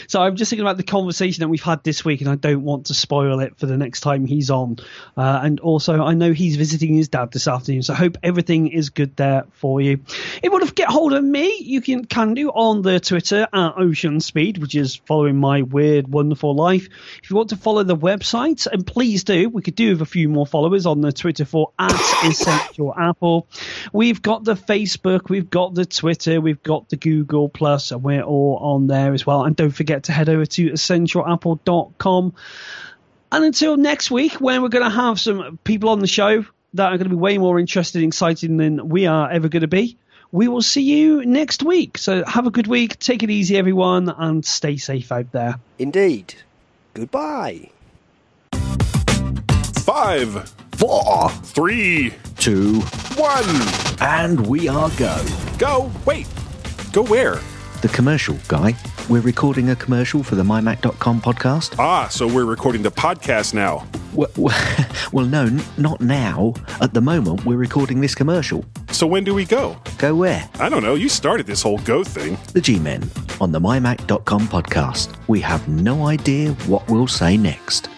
So I'm just thinking about the conversation that we've had this week, and I don't want to spoil it for the next time he's on. Uh, and also, I know he's visiting his dad this afternoon, so I hope everything is good there for you. If you want to get hold of me, you can can do on the Twitter at Ocean Speed, which is following my weird, wonderful life. If you want to follow the website, and please do, we could do with a few more followers on the Twitter for at Essential Apple. We've got the Facebook, we've got the Twitter, we've got the Google Plus, and we're all on there as well. And don't forget to head over to essentialapple.com. And until next week, when we're going to have some people on the show that are going to be way more interested and exciting than we are ever going to be, we will see you next week. So have a good week. Take it easy, everyone, and stay safe out there. Indeed. Goodbye. Five, Four, three, two, one. and we are go. Go. Wait. Go where? The commercial, Guy. We're recording a commercial for the MyMac.com podcast. Ah, so we're recording the podcast now. Well, [LAUGHS] well, no, not now. At the moment, we're recording this commercial. So when do we go? Go where? I don't know. You started this whole go thing. The G Men on the MyMac.com podcast. We have no idea what we'll say next.